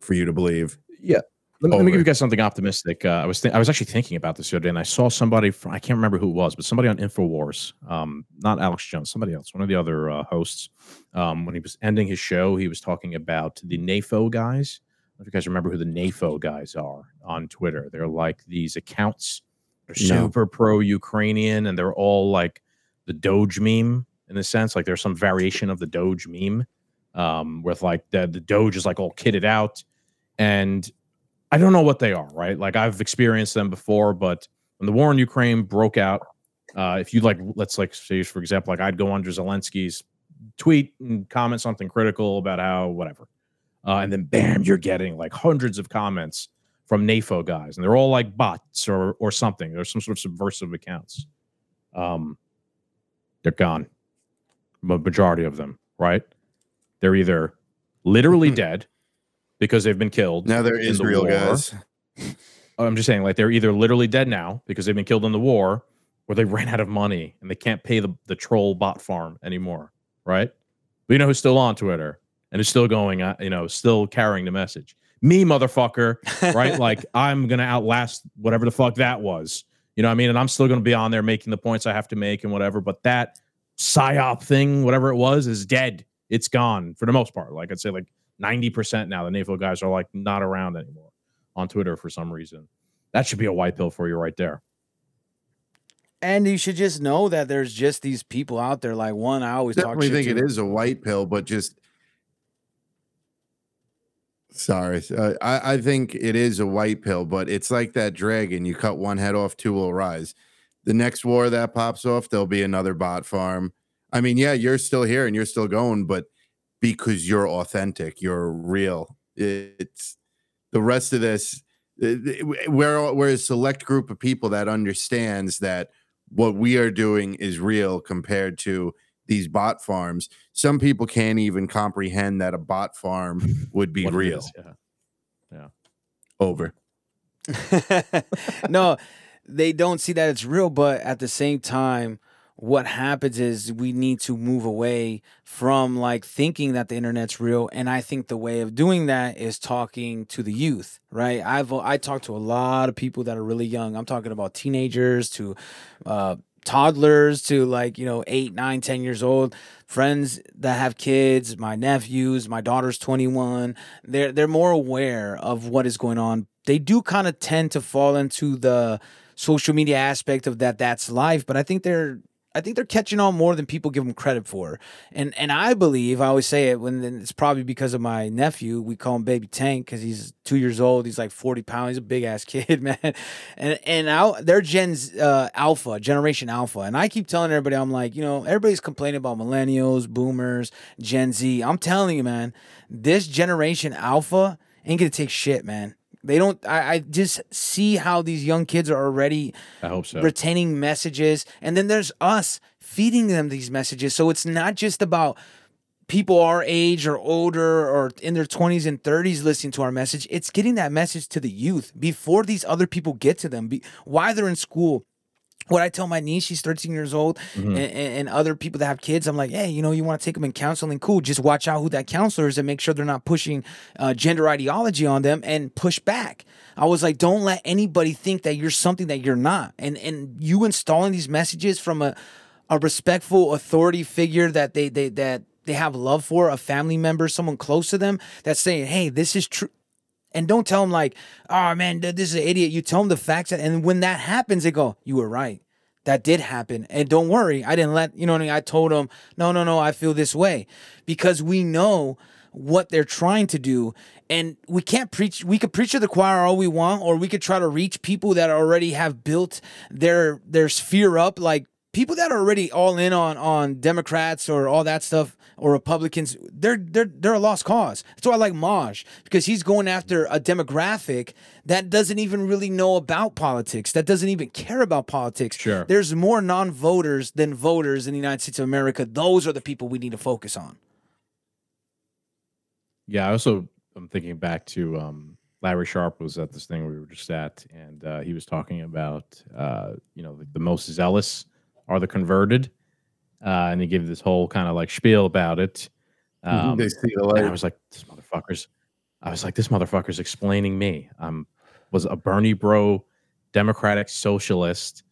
for you to believe. Yeah. Let me, let me give you guys something optimistic. Uh, I was think I was actually thinking about this the other day, and I saw somebody from I can't remember who it was, but somebody on Infowars, um, not Alex Jones, somebody else, one of the other uh, hosts. Um, when he was ending his show, he was talking about the NAFO guys. I don't know if you guys remember who the NAFO guys are on Twitter. They're like these accounts. They're No. super pro Ukrainian, and they're all like the Doge meme in a sense. Like there's some variation of the Doge meme, um, with like the the Doge is like all kitted out, and I don't know what they are, right? Like I've experienced them before, but when the war in Ukraine broke out, uh, if you like, let's like say, for example, like I'd go under Zelensky's tweet and comment something critical about how whatever, uh, and then bam, you're getting like hundreds of comments from NAFO guys, and they're all like bots or or something. There's some sort of subversive accounts. Um, they're gone. Ma- Majority of them, right? They're either literally dead because they've been killed. Now they're the Israel war. guys. I'm just saying, like they're either literally dead now because they've been killed in the war, or they ran out of money and they can't pay the, the troll bot farm anymore, right? But you know who's still on Twitter and is still going, uh, you know, still carrying the message. Me, motherfucker, right? like I'm gonna outlast whatever the fuck that was. You know what I mean? And I'm still gonna be on there making the points I have to make and whatever. But that psyop thing, whatever it was, is dead. it's gone for the most part. Like I'd say like 90% now the NAFO guys are like not around anymore on Twitter for some reason. That should be a white pill for you right there. And you should just know that there's just these people out there. Like one, I always talk definitely shit think to. it is a white pill, but just sorry, uh, I I think it is a white pill, but it's like that dragon. You cut one head off, two will rise. The next war that pops off, there'll be another bot farm. I mean, yeah, you're still here and you're still going, but because you're authentic, you're real. It's the rest of this. We're we're a select group of people that understands that what we are doing is real compared to these bot farms. Some people can't even comprehend that a bot farm would be real. is, yeah. Over. no, they don't see that it's real, but at the same time, what happens is we need to move away from like thinking that the internet's real and i think the way of doing that is talking to the youth right i've i talk to a lot of people that are really young i'm talking about teenagers to uh toddlers to like you know eight nine ten years old. Friends that have kids my nephews my daughter's 21 they're they're more aware of what is going on. They do kind of tend to fall into the social media aspect of that that's life but i think they're I think they're catching on more than people give them credit for. And and I believe I always say it when it's probably because of my nephew. We call him Baby Tank because he's two years old. He's like forty pounds. He's a big ass kid, man. And and I, they're Gen's uh, Alpha, Generation Alpha. And I keep telling everybody, I'm like, you know, everybody's complaining about millennials, boomers, Gen Z. I'm telling you, man, this Generation Alpha ain't gonna take shit, man. They don't. I, I just see how these young kids are already I hope so. retaining messages and then there's us feeding them these messages so it's not just about people our age or older or in their 20s and 30s listening to our message it's getting that message to the youth before these other people get to them be, while they're in school what I tell my niece, she's 13 years old, Mm-hmm. and, and other people that have kids, I'm like, hey, you know, you want to take them in counseling? Cool. Just watch out who that counselor is and make sure they're not pushing uh, gender ideology on them and push back. I was like, don't let anybody think that you're something that you're not. And and you installing these messages from a a respectful authority figure that they they that they have love for, a family member, someone close to them that's saying, hey, this is true and don't tell them like, oh man, this is an idiot. You tell them the facts, and when that happens, they go, you were right. That did happen, and don't worry, I didn't let you know. What I, mean? I told them, no, no, no, I feel this way because we know what they're trying to do, and we can't preach. We could preach to the choir all we want, or we could try to reach people that already have built their their sphere up, like people that are already all in on on Democrats or all that stuff or Republicans, they're they're they're a lost cause. That's why I like Maj because he's going after a demographic that doesn't even really know about politics, that doesn't even care about politics. Sure. There's more non-voters than voters in the United States of America. Those are the people we need to focus on. Yeah, I also I'm thinking back to um, Larry Sharpe was at this thing we were just at, and uh, he was talking about uh, you know the, the most zealous are the converted, uh, and he gave this whole kind of like spiel about it. Um, they see the and I was like, this motherfucker's. I was like, this motherfucker's explaining me. Um, was a Bernie bro, Democratic socialist.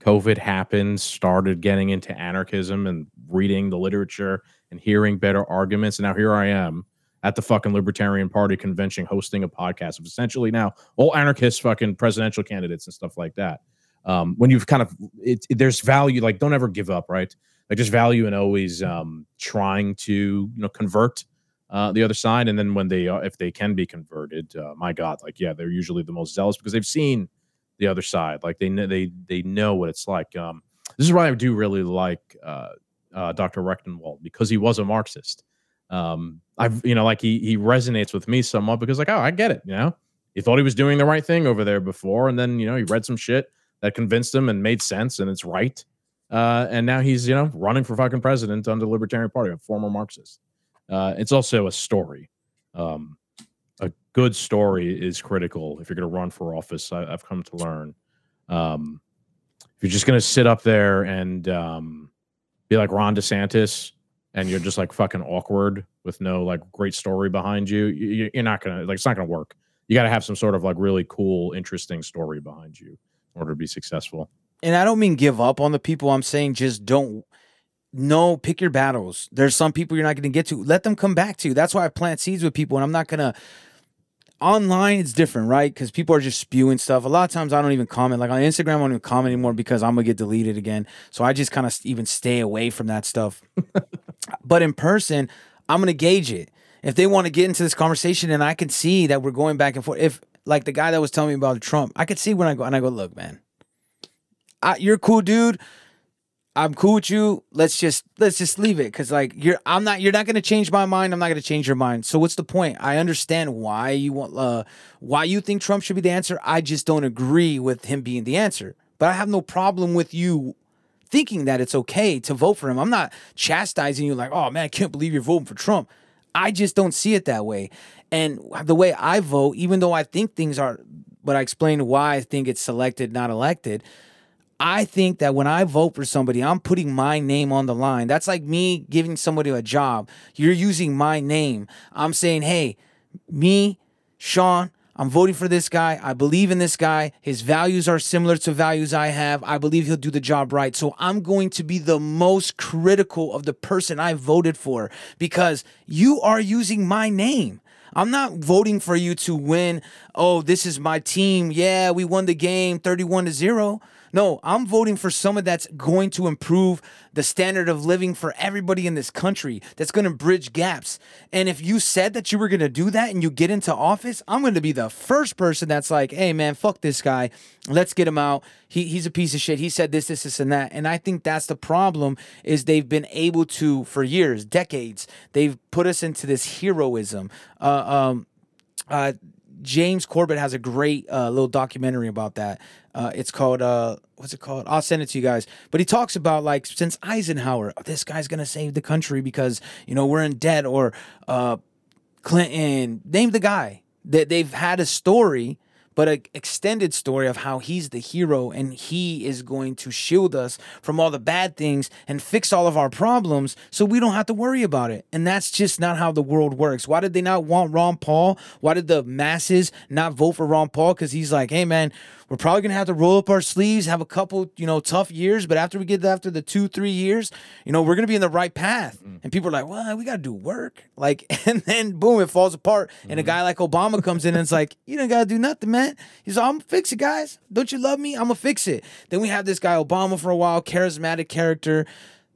COVID happened, started getting into anarchism and reading the literature and hearing better arguments. And now here I am at the fucking Libertarian Party convention hosting a podcast of essentially now all anarchist fucking presidential candidates and stuff like that. Um, when you've kind of it, it- there's value, like don't ever give up, right? Like just value in always um, trying to you know convert uh, the other side, and then when they are, if they can be converted, uh, my God, like yeah, they're usually the most zealous because they've seen the other side, like they know they they know what it's like. Um, this is why I do really like uh, uh, Dr. Rectenwald because he was a Marxist. Um, I've you know like he he resonates with me somewhat because like oh I get it, you know, he thought he was doing the right thing over there before, and then you know he read some shit that convinced him and made sense and it's right. Uh, and now he's you know running for fucking president under the Libertarian Party, a former Marxist. Uh, it's also a story. Um, a good story is critical if you're going to run for office. I, I've come to learn. Um, if you're just going to sit up there and um, be like Ron DeSantis and you're just like fucking awkward with no like great story behind you, you you're not gonna like it's not gonna work. You got to have some sort of like really cool, interesting story behind you order to be successful. And I don't mean give up on the people. I'm saying just don't no, pick your battles. There's some people you're not going to get to. Let them come back to you. That's why I plant seeds with people, and I'm not going to. Online, it's different, right? Because people are just spewing stuff. A lot of times, I don't even comment. Like on Instagram, I don't even comment anymore because I'm gonna get deleted again. So I just kind of even stay away from that stuff. but in person, I'm gonna gauge it. If they want to get into this conversation, and I can see that we're going back and forth. If like the guy that was telling me about Trump, I could see when I go and I go, look, man, I, you're cool dude. I'm cool with you. Let's just let's just leave it because like you're I'm not you're not gonna change my mind. I'm not gonna change your mind. So what's the point? I understand why you want uh why you think Trump should be the answer. I just don't agree with him being the answer. But I have no problem with you thinking that it's okay to vote for him. I'm not chastising you like, oh man, I can't believe you're voting for Trump. I just don't see it that way. And the way I vote, even though I think things are, but I explained why I think it's selected, not elected I think that when I vote for somebody, I'm putting my name on the line. That's like me giving somebody a job. You're using my name. I'm saying, hey, me, Sean, I'm voting for this guy. I believe in this guy. His values are similar to values I have. I believe he'll do the job right. So I'm going to be the most critical of the person I voted for because you are using my name. I'm not voting for you to win. Oh, this is my team. Yeah, we won the game 31 to 0. No, I'm voting for someone that's going to improve the standard of living for everybody in this country, that's going to bridge gaps. And if you said that you were going to do that and you get into office, I'm going to be the first person that's like, hey, man, fuck this guy. Let's get him out. He, he's a piece of shit. He said this, this, this, and that. And I think that's the problem is they've been able to, for years, decades, they've put us into this heroism. Uh, um, uh, James Corbett has a great uh, little documentary about that. Uh, it's called uh, what's it called? I'll send it to you guys. But he talks about like since Eisenhower, this guy's gonna save the country because you know we're in debt, or uh, Clinton. Name the guy that they've had a story but an extended story of how he's the hero and he is going to shield us from all the bad things and fix all of our problems so we don't have to worry about it. And that's just not how the world works. Why did they not want Ron Paul? Why did the masses not vote for Ron Paul? Because he's like, hey, man, we're probably gonna have to roll up our sleeves, have a couple, you know, tough years. But after we get after the two, three years, you know, we're gonna be in the right path. Mm. And people are like, well, we gotta do work. Like, and then boom, it falls apart. Mm. And a mm-hmm. guy like Obama comes in and it's like, you don't gotta do nothing, man. He's like, I'm gonna fix it, guys. Don't you love me? I'm gonna fix it. Then we have this guy Obama for a while, charismatic character.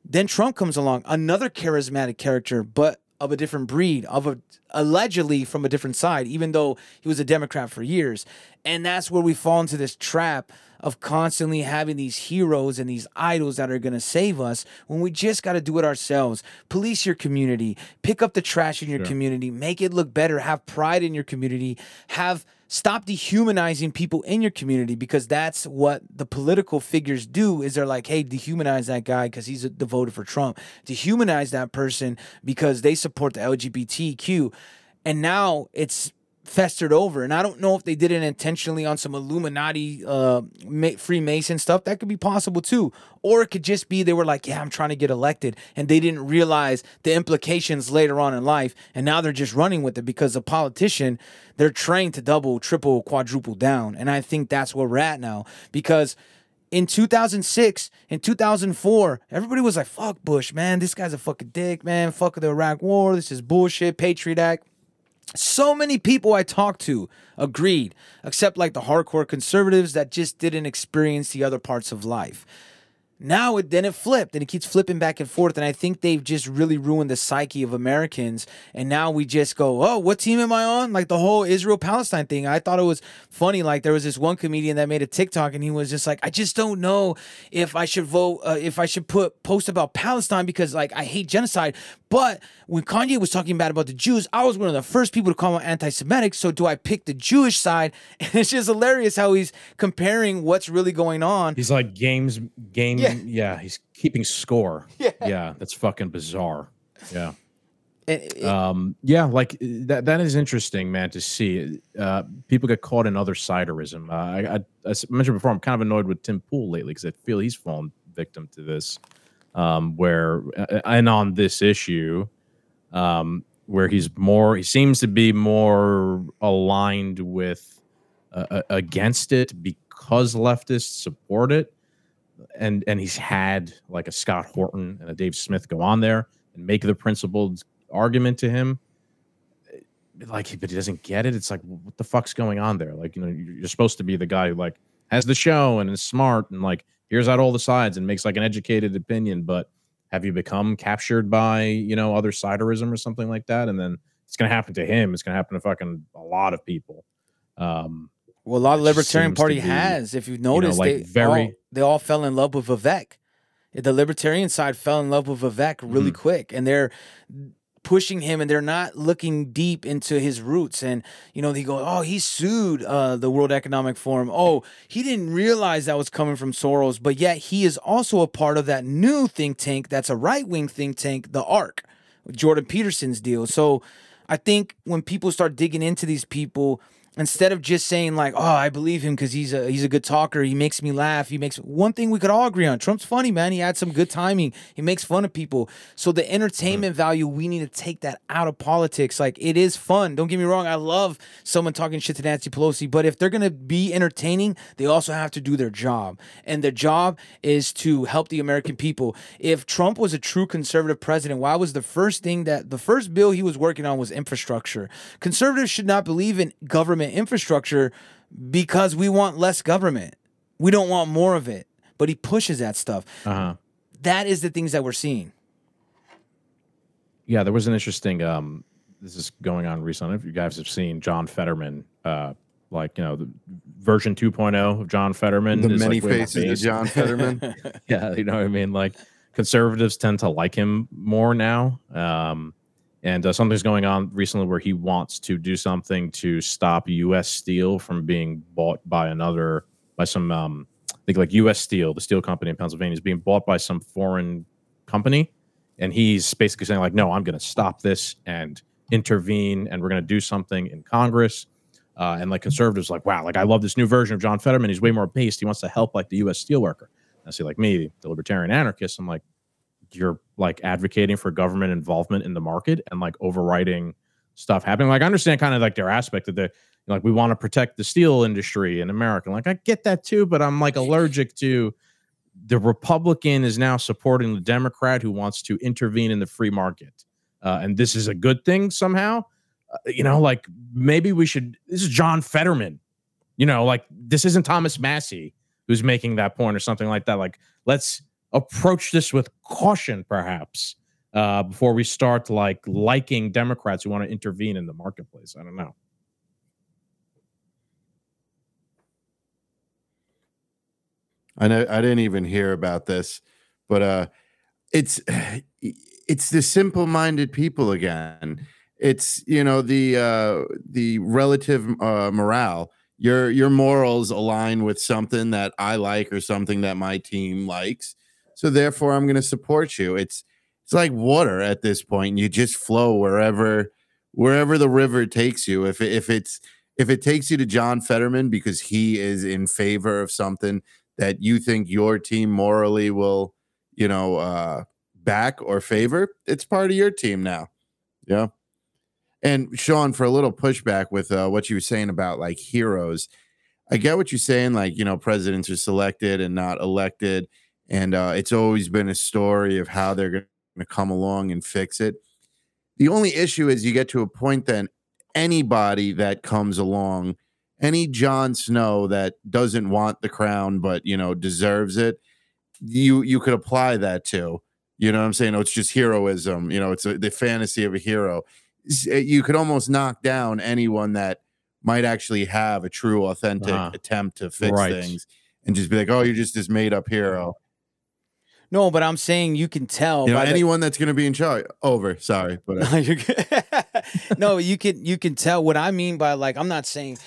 Then Trump comes along, another charismatic character, but of a different breed, of a allegedly from a different side, even though he was a Democrat for years. And that's where we fall into this trap of constantly having these heroes and these idols that are going to save us when we just got to do it ourselves. Police your community, pick up the trash in your sure. community, make it look better, have pride in your community, have stop dehumanizing people in your community because that's what the political figures do is they're like hey dehumanize that guy because he's a devoted for trump. Dehumanize that person because they support the lgbtq and now it's festered over. And I don't know if they did it intentionally on some Illuminati, uh, Freemason stuff. That could be possible too. Or it could just be they were like, yeah, I'm trying to get elected. And they didn't realize the implications later on in life. And now they're just running with it because a politician, they're trained to double, triple, quadruple down. And I think that's where we're at now because in 2006 in 2004 everybody was like fuck bush man this guy's a fucking dick man fuck the iraq war this is bullshit patriot act so many people I talked to agreed, except like the hardcore conservatives that just didn't experience the other parts of life. Now it then it flipped and it keeps flipping back and forth. And I think they've just really ruined the psyche of Americans. And now we just go, oh, what team am I on? Like the whole Israel Palestine thing. I thought it was funny. Like there was this one comedian that made a TikTok and he was just like, I just don't know if I should vote, uh, if I should put post about Palestine because like I hate genocide. But when Kanye was talking bad about the Jews, I was one of the first people to call him anti-Semitic. So do I pick the Jewish side? And it's just hilarious how he's comparing what's really going on. He's like games, game. Yeah, yeah he's keeping score. Yeah, yeah, that's fucking bizarre. Yeah. It, um, yeah, like that. That is interesting, man, to see. Uh, people get caught in other siderism. Uh, I, I, I mentioned before, I'm kind of annoyed with Tim Pool lately because I feel he's fallen victim to this. Um, where uh, and on this issue, um, where he's more, he seems to be more aligned with uh, against it because leftists support it. And and he's had like a Scott Horton and a Dave Smith go on there and make the principled argument to him. Like, but he doesn't get it. It's like, what the fuck's going on there? Like, you know, you're supposed to be the guy who like has the show and is smart and like hears out all the sides and makes like an educated opinion. But have you become captured by you know other siderism or something like that? And then it's gonna happen to him. It's gonna happen to fucking a lot of people. Um, Well, a lot of Libertarian Party be, has. If you've noticed, like, they very- all, they all fell in love with Vivek. The Libertarian side fell in love with Vivek really Mm-hmm. quick, and they're pushing him, and they're not looking deep into his roots. And you know, they go, "Oh, he sued uh, the World Economic Forum. Oh, he didn't realize that was coming from Soros, but yet he is also a part of that new think tank. That's a right wing think tank, the ARC, Jordan Peterson's deal. So." I think when people start digging into these people, instead of just saying like, "Oh, I believe him because he's a he's a good talker. He makes me laugh. He makes one thing we could all agree on. Trump's funny, man. He had some good timing. He makes fun of people. So the entertainment mm-hmm. value, we need to take that out of politics. Like it is fun. Don't get me wrong. I love someone talking shit to Nancy Pelosi, but if they're gonna be entertaining, they also have to do their job, and their job is to help the American people. If Trump was a true conservative president, why was the first thing that the first bill he was working on was infrastructure? Conservatives should not believe in government infrastructure because we want less government. We don't want more of it. But he pushes that stuff. uh-huh. That is the things that we're seeing. Yeah, there was an interesting. Um, this is going on recently. If you guys have seen John Fetterman, uh, like you know, the version 2.0 of John Fetterman, The is, many like, faces of. John Fetterman. yeah, you know what I mean. Like conservatives tend to like him more now. Um, and uh, something's going on recently where he wants to do something to stop U.S. steel from being bought by another by some. Um, I think like U.S. Steel, the steel company in Pennsylvania, is being bought by some foreign company, and he's basically saying like, no, I'm going to stop this and intervene, and we're going to do something in Congress. Uh, and like conservatives, like, wow, like I love this new version of John Fetterman. He's way more based. He wants to help like the U.S. steelworker. I see, like me, the libertarian anarchist. I'm like, you're like advocating for government involvement in the market and like overriding stuff happening. Like, I understand kind of like their aspect of the like we want to protect the steel industry in America. Like, I get that too, but I'm like allergic to the Republican is now supporting the Democrat who wants to intervene in the free market, uh, and this is a good thing somehow. Uh, you know, like maybe we should. This is John Fetterman. You know, like this isn't Thomas Massie who's making that point or something like that. Like, let's approach this with caution, perhaps, uh, before we start like liking Democrats who want to intervene in the marketplace. I don't know. I know I didn't even hear about this, but uh it's it's the simple-minded people again. It's you know the uh the relative uh morale. Your your morals align with something that I like or something that my team likes. So therefore I'm going to support you. It's it's like water at this point. You just flow wherever wherever the river takes you. If if it's if it takes you to John Fetterman because he is in favor of something that you think your team morally will, you know, uh, back or favor, it's part of your team now. Yeah. And Sean, for a little pushback with uh, what you were saying about like heroes, I get what you're saying. Like, you know, presidents are selected and not elected. And uh, it's always been a story of how they're going to come along and fix it. The only issue is you get to a point then anybody that comes along any Jon Snow that doesn't want the crown but you know deserves it, you you could apply that to. You know what I'm saying? Oh, it's just heroism. You know, it's a, the fantasy of a hero. Eh, You could almost knock down anyone that might actually have a true, authentic Uh-huh. attempt to fix Right. things, and just be like, "Oh, you're just this made up hero." No, but I'm saying you can tell You know, by the- anyone that's going to be in charge. Over. Sorry, but uh, No, you're good. no, you can you can tell what I mean by like I'm not saying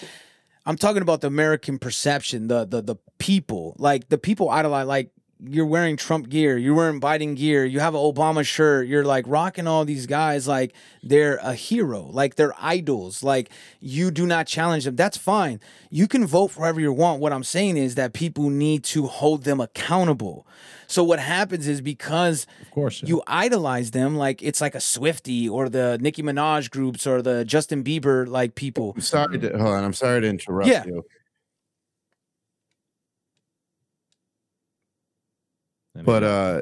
I'm talking about the American perception, the the the people. Like the people idolize like you're wearing Trump gear, you're wearing Biden gear, you have an Obama shirt, you're like rocking all these guys like they're a hero, like they're idols. Like you do not challenge them. That's fine. You can vote for whoever you want. What I'm saying is that people need to hold them accountable. So what happens is because Of course, yeah. you idolize them like it's like a Swifty or the Nicki Minaj groups or the Justin Bieber like people. I'm sorry to hold on. I'm sorry to interrupt Yeah. you. But uh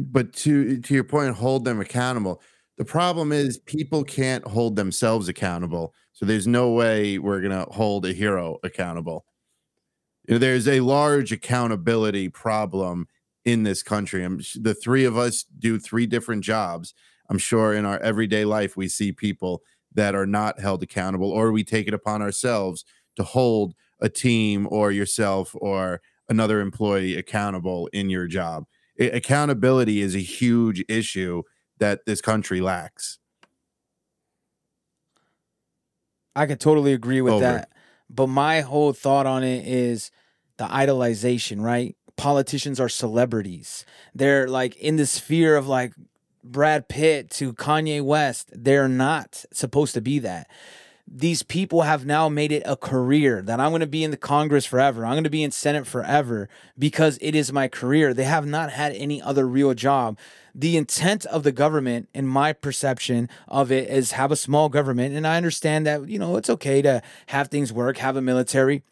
but to to your point hold them accountable. The problem is people can't hold themselves accountable. So there's no way we're going to hold a hero accountable. You know, there's a large accountability problem in this country. I'm, the three of us do three different jobs. I'm sure in our everyday life we see people that are not held accountable or we take it upon ourselves to hold a team or yourself or another employee accountable in your job accountability is a huge issue that this country lacks. I could totally agree with Over. that. But my whole thought on it is the idolization, right? Politicians are celebrities. They're like in the sphere of like Brad Pitt to Kanye West. They're not supposed to be that these people have now made it a career that I'm going to be in the Congress forever. I'm going to be in Senate forever because it is my career. They have not had any other real job. The intent of the government, in my perception of it, is have a small government. And I understand that, you know, it's okay to have things work, have a military,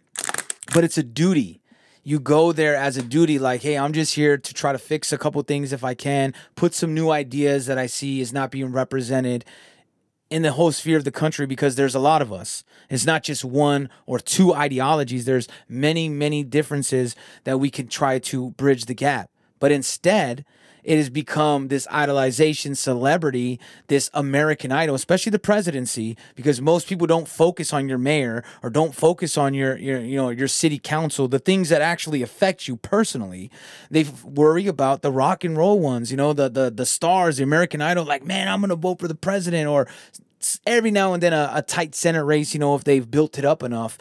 but it's a duty you go there as a duty like hey i'm just here to try to fix a couple things if i can put some new ideas that i see is not being represented in the whole sphere of the country because there's a lot of us. It's not just one or two ideologies. There's many, many differences that we can try to bridge the gap. But instead, it has become this idolization celebrity, this American idol, especially the presidency, because most people don't focus on your mayor or don't focus on your, your you know your city council, the things that actually affect you personally. They worry about the rock and roll ones, you know, the the the stars, the American idol, like, man, I'm gonna vote for the president, or every now and then a, a tight Senate race, you know, if they've built it up enough.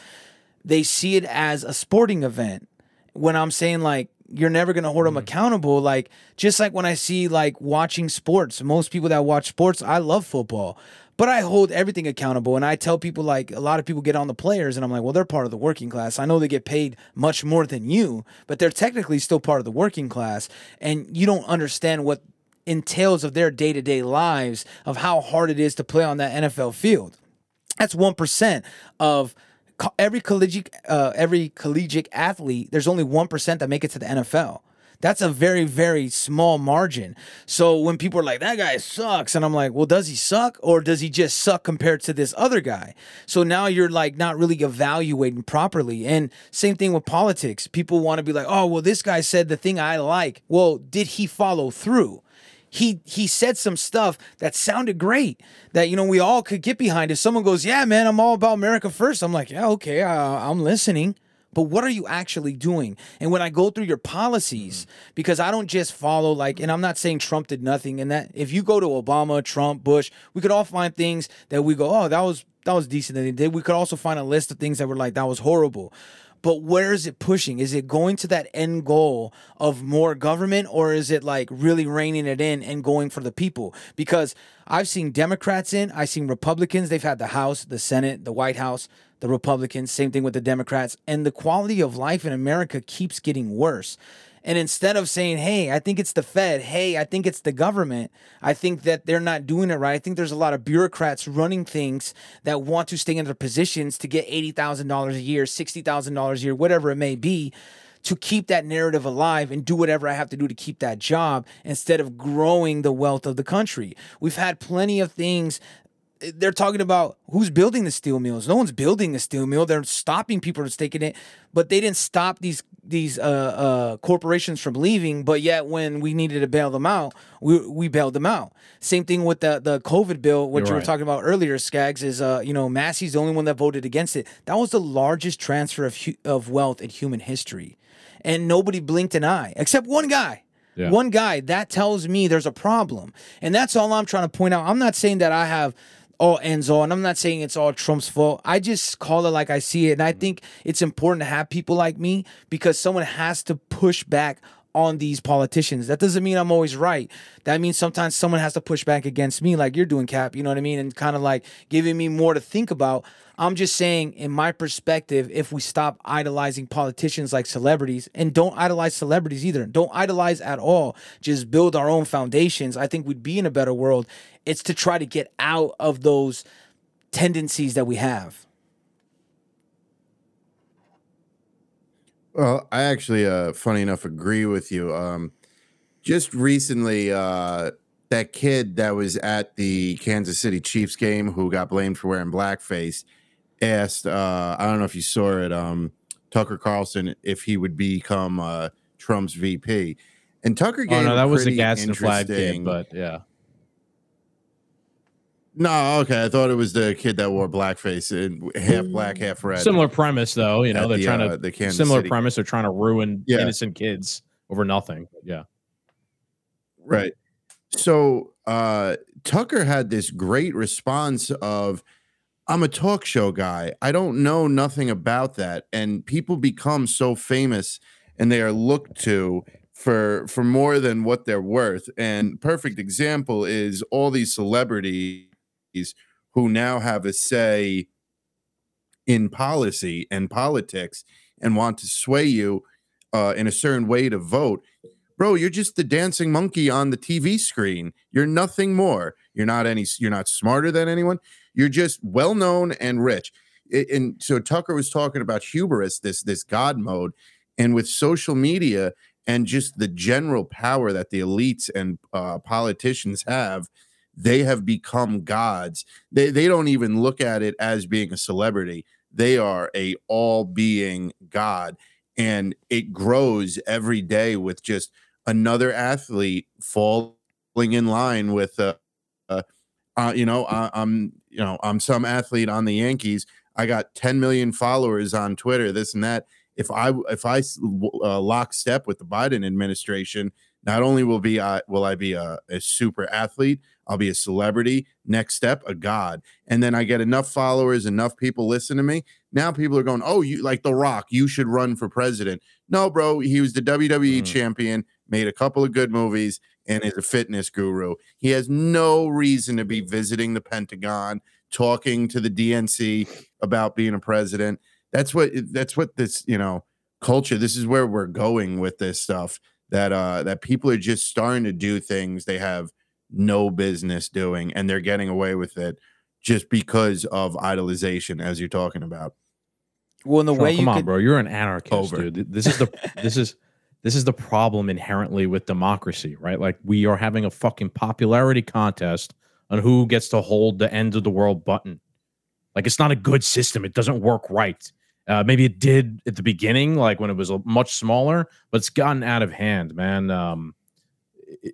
They see it as a sporting event. When I'm saying like you're never going to hold them mm. accountable. Like just like when i see like watching sports most people that watch sports i love football but i hold everything accountable. And i tell people like a lot of people get on the players and i'm like well they're part of the working class. I know they get paid much more than you but they're technically still part of the working class. And you don't understand what entails of their day-to-day lives of how hard it is to play on that nfl field. That's 1% of every collegiate uh, every collegiate athlete, there's only one percent that make it to the NFL. That's a very very small margin. So when people are like that guy sucks, and I'm like, well, does he suck or does he just suck compared to this other guy? So now you're like not really evaluating properly. And same thing with politics. People want to be like, oh, well, this guy said the thing I like. Well, did he follow through? He he said some stuff that sounded great that you know we all could get behind. If someone goes, "Yeah, man, I'm all about America first, I'm like, "Yeah, okay, uh, I'm listening." But what are you actually doing? And when I go through your policies, because I don't just follow like, and I'm not saying Trump did nothing. And that if you go to Obama, Trump, Bush, we could all find things that we go, oh, that was that was decent that they did. We could also find a list of things that were like that was horrible but where is it pushing? Is it going to that end goal of more government or is it like really reining it in and going for the people? Because I've seen Democrats in, I've seen Republicans, they've had the House, the Senate, the White House, the Republicans, same thing with the Democrats, and the quality of life in America keeps getting worse. And instead of saying, hey, I think it's the Fed, hey, I think it's the government, I think that they're not doing it right. I think there's a lot of bureaucrats running things that want to stay in their positions to get $80,000 a year, $60,000 a year, whatever it may be to keep that narrative alive and do whatever I have to do to keep that job instead of growing the wealth of the country. We've had plenty of things they're talking about who's building the steel mills. No one's building the steel mill. They're stopping people from taking it, but they didn't stop these these uh, uh, corporations from leaving. But yet, when we needed to bail them out, we we bailed them out. Same thing with the the COVID bill, what You're you were right. talking about earlier, Scagz. Is uh, you know Massie's the only one that voted against it. That was the largest transfer of hu- of wealth in human history, and nobody blinked an eye except one guy. Yeah. One guy that tells me there's a problem, and that's all I'm trying to point out. I'm not saying that I have all ends all. And I'm not saying it's all Trump's fault. I just call it like I see it. And I mm-hmm. think it's important to have people like me because someone has to push back on these politicians. That doesn't mean I'm always right. That means sometimes someone has to push back against me, like you're doing, Cap. You know what I mean? And kind of like giving me more to think about. I'm just saying, in my perspective, if we stop idolizing politicians like celebrities and don't idolize celebrities either, don't idolize at all, just build our own foundations, I think we'd be in a better world. It's to try to get out of those tendencies that we have. Well, I actually, uh, funny enough, agree with you. Um, just recently, uh, that kid that was at the Kansas City Chiefs game who got blamed for wearing blackface asked, uh, I don't know if you saw it, um, Tucker Carlson, if he would become uh, Trump's VP. And Tucker gave Oh no, that was the pretty gas and flag kid, interesting- but yeah. No, okay. I thought it was the kid that wore blackface and half black, half red. Similar premise though, you know, they're the, trying uh, to the Kansas similar City- premise, they're trying to ruin Yeah. innocent kids over nothing. Yeah. Right. So uh Tucker had this great response of I'm a talk show guy. I don't know nothing about that. And people become so famous and they are looked to for for more than what they're worth. And perfect example is all these celebrities who now have a say in policy and politics and want to sway you uh, in a certain way to vote. Bro you're just the dancing monkey on the tv screen. You're nothing more. You're not any you're not smarter than anyone. You're just well known and rich. I- and so tucker was talking about hubris this this god mode and with social media and just the general power that the elites and uh, politicians have they have become gods. They, they don't even look at it as being a celebrity. They are a all being god and it grows every day with just another athlete falling in line with uh, uh, uh you know I, i'm you know i'm some athlete on the yankees. I got 10 million followers on twitter this and that. If i if I uh, lock step with the biden administration not only will be uh, will i be a, a super athlete i'll be a celebrity next step a god and then i get enough followers enough people listen to me now people are going oh you like the rock you should run for president no bro he was the wwe Mhm. champion made a couple of good movies and is a fitness guru. He has no reason to be visiting the Pentagon, talking to the DNC about being a president. That's what that's what this, you know, culture, this is where we're going with this stuff that uh that people are just starting to do things they have no business doing and they're getting away with it just because of idolization as you're talking about. Well, in the Sean, way come you on, could, bro. You're an anarchist, Over. dude. This is the this is this is the problem inherently with democracy, right? Like we are having a fucking popularity contest on who gets to hold the end of the world button. Like it's not a good system. It doesn't work right. Uh, maybe it did at the beginning, like when it was much smaller, but it's gotten out of hand, man. Um, i-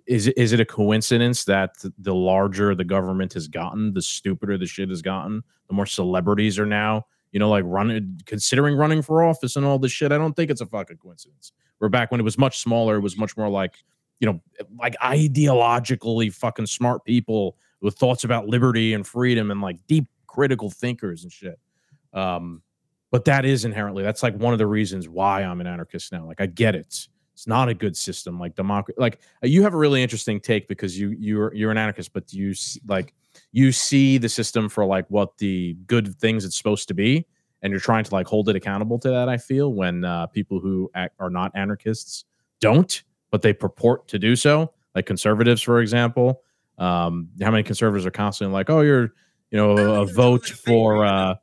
is is it a coincidence that the larger the government has gotten, the stupider the shit has gotten, the more celebrities are now, you know, like running, considering running for office and all this shit? I don't think it's a fucking coincidence. We're back when it was much smaller, it was much more like, you know, like ideologically fucking smart people with thoughts about liberty and freedom and like deep critical thinkers and shit. Um, but that is inherently that's like one of the reasons why I'm an anarchist now. Like I get it. It's not a good system like democracy. Like uh, you have a really interesting take because you you're you're an anarchist, but you like you see the system for like what the good things it's supposed to be, and you're trying to like hold it accountable to that. I feel when uh, people who act, are not anarchists don't, but they purport to do so, like conservatives, for example. Um, how many conservatives are constantly like, "Oh, you're you know a vote for." Uh,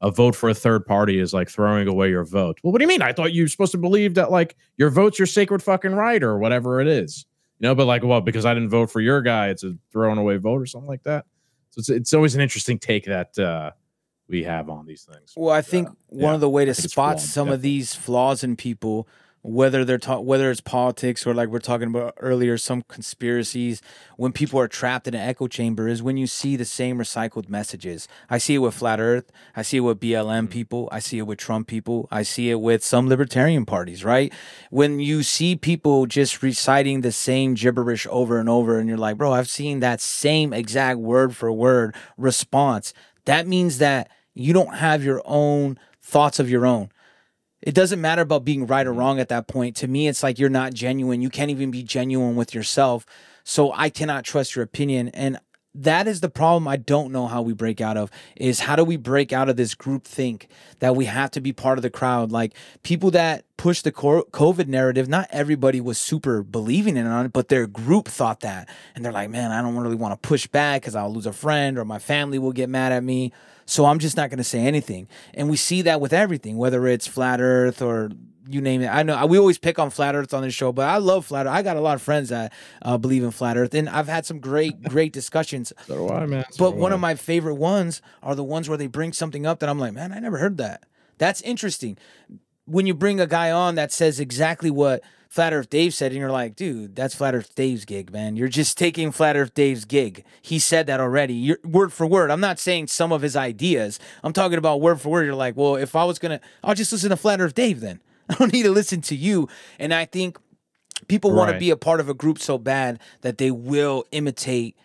a vote for a third party is like throwing away your vote. Well, what do you mean? I thought you were supposed to believe that like your vote's your sacred fucking right or whatever it is. You know, but like, well, because I didn't vote for your guy, it's a throwing away vote or something like that. So it's it's always an interesting take that uh we have on these things. well, I think one yeah, of the way to spot some of these flaws in people, whether they're ta- whether it's politics or like we're talking about earlier, some conspiracies, when people are trapped in an echo chamber, is when you see the same recycled messages. I see it with flat Earth. I see it with BLM mm. people. I see it with Trump people. I see it with some libertarian parties. Right? When you see people just reciting the same gibberish over and over, and you're like, bro, I've seen that same exact word for word response. That means that you don't have your own thoughts of your own. It doesn't matter about being right or mm-hmm. wrong at that point. To me, it's like you're not genuine. You can't even be genuine with yourself. So I cannot trust your opinion. And that is the problem I don't know how we break out of is how do we break out of this group think that we have to be part of the crowd like people that push the covid narrative not everybody was super believing in it on it but their group thought that and they're like man I don't really want to push back cuz I'll lose a friend or my family will get mad at me So I'm just not going to say anything. And we see that with everything, whether it's flat Earth or you name it. I know we always pick on flat Earth on this show, but I love flat Earth. I got a lot of friends that uh, believe in flat Earth, and I've had some great, great discussions. So do I, man. So But one I. of my favorite ones are the ones where they bring something up that I'm like, man, I never heard that. That's interesting. When you bring a guy on that says exactly what Flat Earth Dave said, and you're like, dude, that's Flat Earth Dave's gig, man. You're just taking Flat Earth Dave's gig. He said that already. You're, word for word. I'm not saying some of his ideas. I'm talking about word for word. You're like, well, if I was gonna, I'll just listen to Flat Earth Dave then. I don't need to listen to you. And I think people want to be a part of a group so bad that they will imitate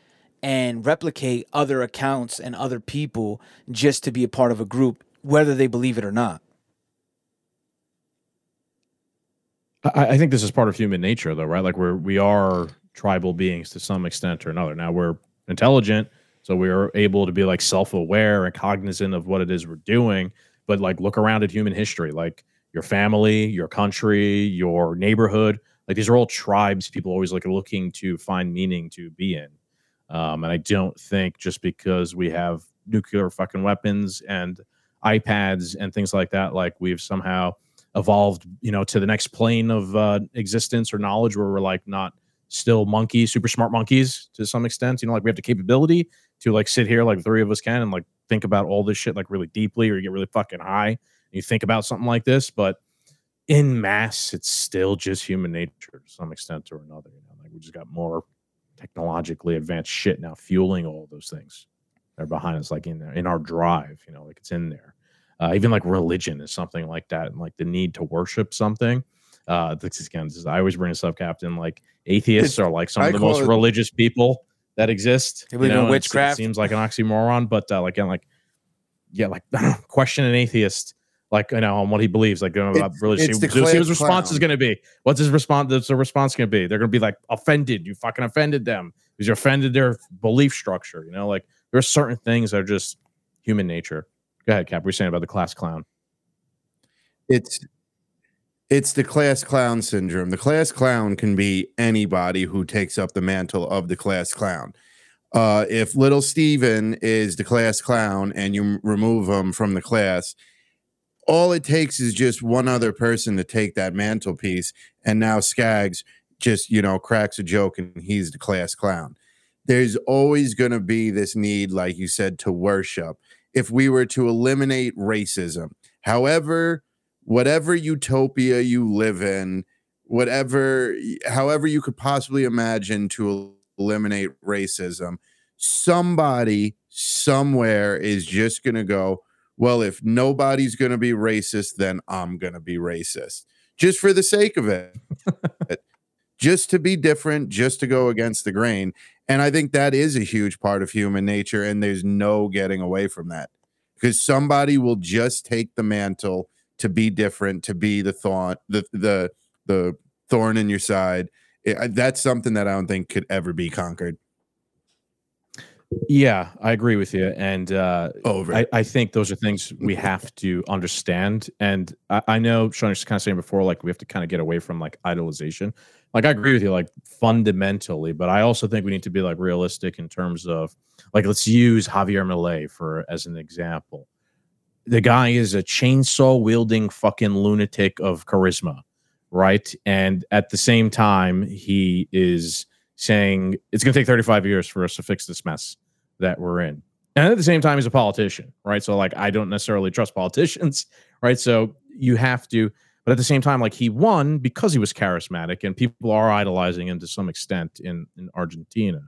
and replicate other accounts and other people just to be a part of a group, whether they believe it or not. I, I think this is part of human nature, though, right? Like we're we are tribal beings to some extent or another. Now we're intelligent, so we are able to be like self-aware and cognizant of what it is we're doing. But like, look around at human history, like your family, your country, your neighborhood. Like these are all tribes. People always like looking to find meaning to be in. Um, and I don't think just because we have nuclear fucking weapons and iPads and things like that, like we've somehow evolved, you know, to the next plane of uh, existence or knowledge where we're like not still monkeys, super smart monkeys to some extent. You know, like we have the capability to like sit here, like three of us can, and like think about all this shit like really deeply, or you get really fucking high and you think about something like this. But in mass, it's still just human nature to some extent or another. You know, like we just got more technologically advanced shit now fueling all those things. They're behind us, like in there, in our drive. You know, like it's in there. Uh, even like religion is something like that, and like the need to worship something. Uh, this is again, this is, I always bring this up, Captain. Like atheists are like some I of the most it- religious people that exist. They believe in and it's- witchcraft. It seems like an oxymoron, but uh, like again, like yeah, like question an atheist, like you know, on what he believes, like you know, about It's- religion. it's See, see what his response is going to be. What's his response? What's the response going to be? They're going to be like offended. You fucking offended them because you offended their belief structure. You know, like there are certain things that are just human nature. Go ahead, Cap. We're saying about the class clown. it's it's the class clown syndrome. The class clown can be anybody who takes up the mantle of the class clown. Uh, if little Steven is the class clown and you remove him from the class, all it takes is just one other person to take that mantelpiece, and now Scagz just you know cracks a joke and he's the class clown. There's always going to be this need, like you said, to worship. If we were to eliminate racism, however whatever utopia you live in, whatever, however you could possibly imagine to eliminate racism, somebody somewhere is just going to go, well, if nobody's going to be racist, then I'm going to be racist just for the sake of it. just to be different, just to go against the grain. And I think that is a huge part of human nature. And there's no getting away from that because somebody will just take the mantle to be different, to be the thorn, the the the thorn in your side. It- that's something that I don't think could ever be conquered. Yeah, I agree with you. And uh, Over. I, I think those are things we have to understand. And I, I know Sean was kind of saying before, like we have to kind of get away from like idolization. Like I agree with you, like fundamentally, but I also think we need to be like realistic in terms of like let's use Javier Milei for as an example. The guy is a chainsaw wielding fucking lunatic of charisma, right? And at the same time, he is saying it's going to take 35 years for us to fix this mess that we're in. And at the same time, he's a politician, right? So, like, I don't necessarily trust politicians, right? So, you have to, but at the same time, like, he won because he was charismatic and people are idolizing him to some extent in, in Argentina.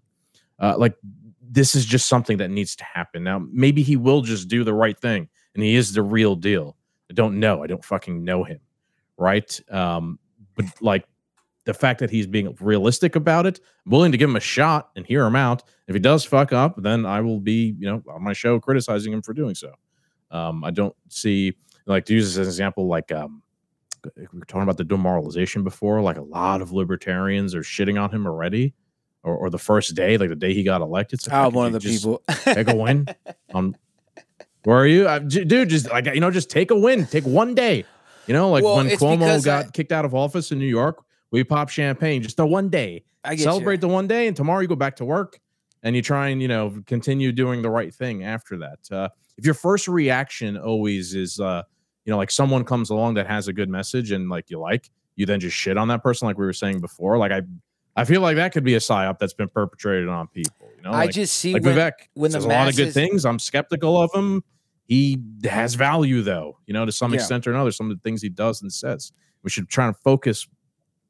Uh, like, this is just something that needs to happen. Now, maybe he will just do the right thing and he is the real deal. I don't know. I don't fucking know him, right? Um, but like, the fact that he's being realistic about it, I'm willing to give him a shot and hear him out. If he does fuck up, then I will be, you know, on my show criticizing him for doing so. Um, I don't see like to use this as an example, like um, we were talking about the demoralization before. Like a lot of libertarians are shitting on him already, or, or the first day, like the day he got elected. So I'm could one of the just people. Take a win on. Where are you, I, j- dude? Just like you know, just take a win. Take one day. You know, like Well, when Cuomo got I- kicked out of office in New York, we pop champagne just the one day. Celebrate you. the one day, and tomorrow you go back to work and you try and you know continue doing the right thing after that. Uh, if your first reaction always is uh you know like someone comes along that has a good message and like you like you then just shit on that person like we were saying before like i i feel like that could be a psyop that's been perpetrated on people you know I just see like when, vivek when the a lot of good things i'm skeptical of him he has value though you know to some Yeah. extent or another some of the things he does and says we should try and focus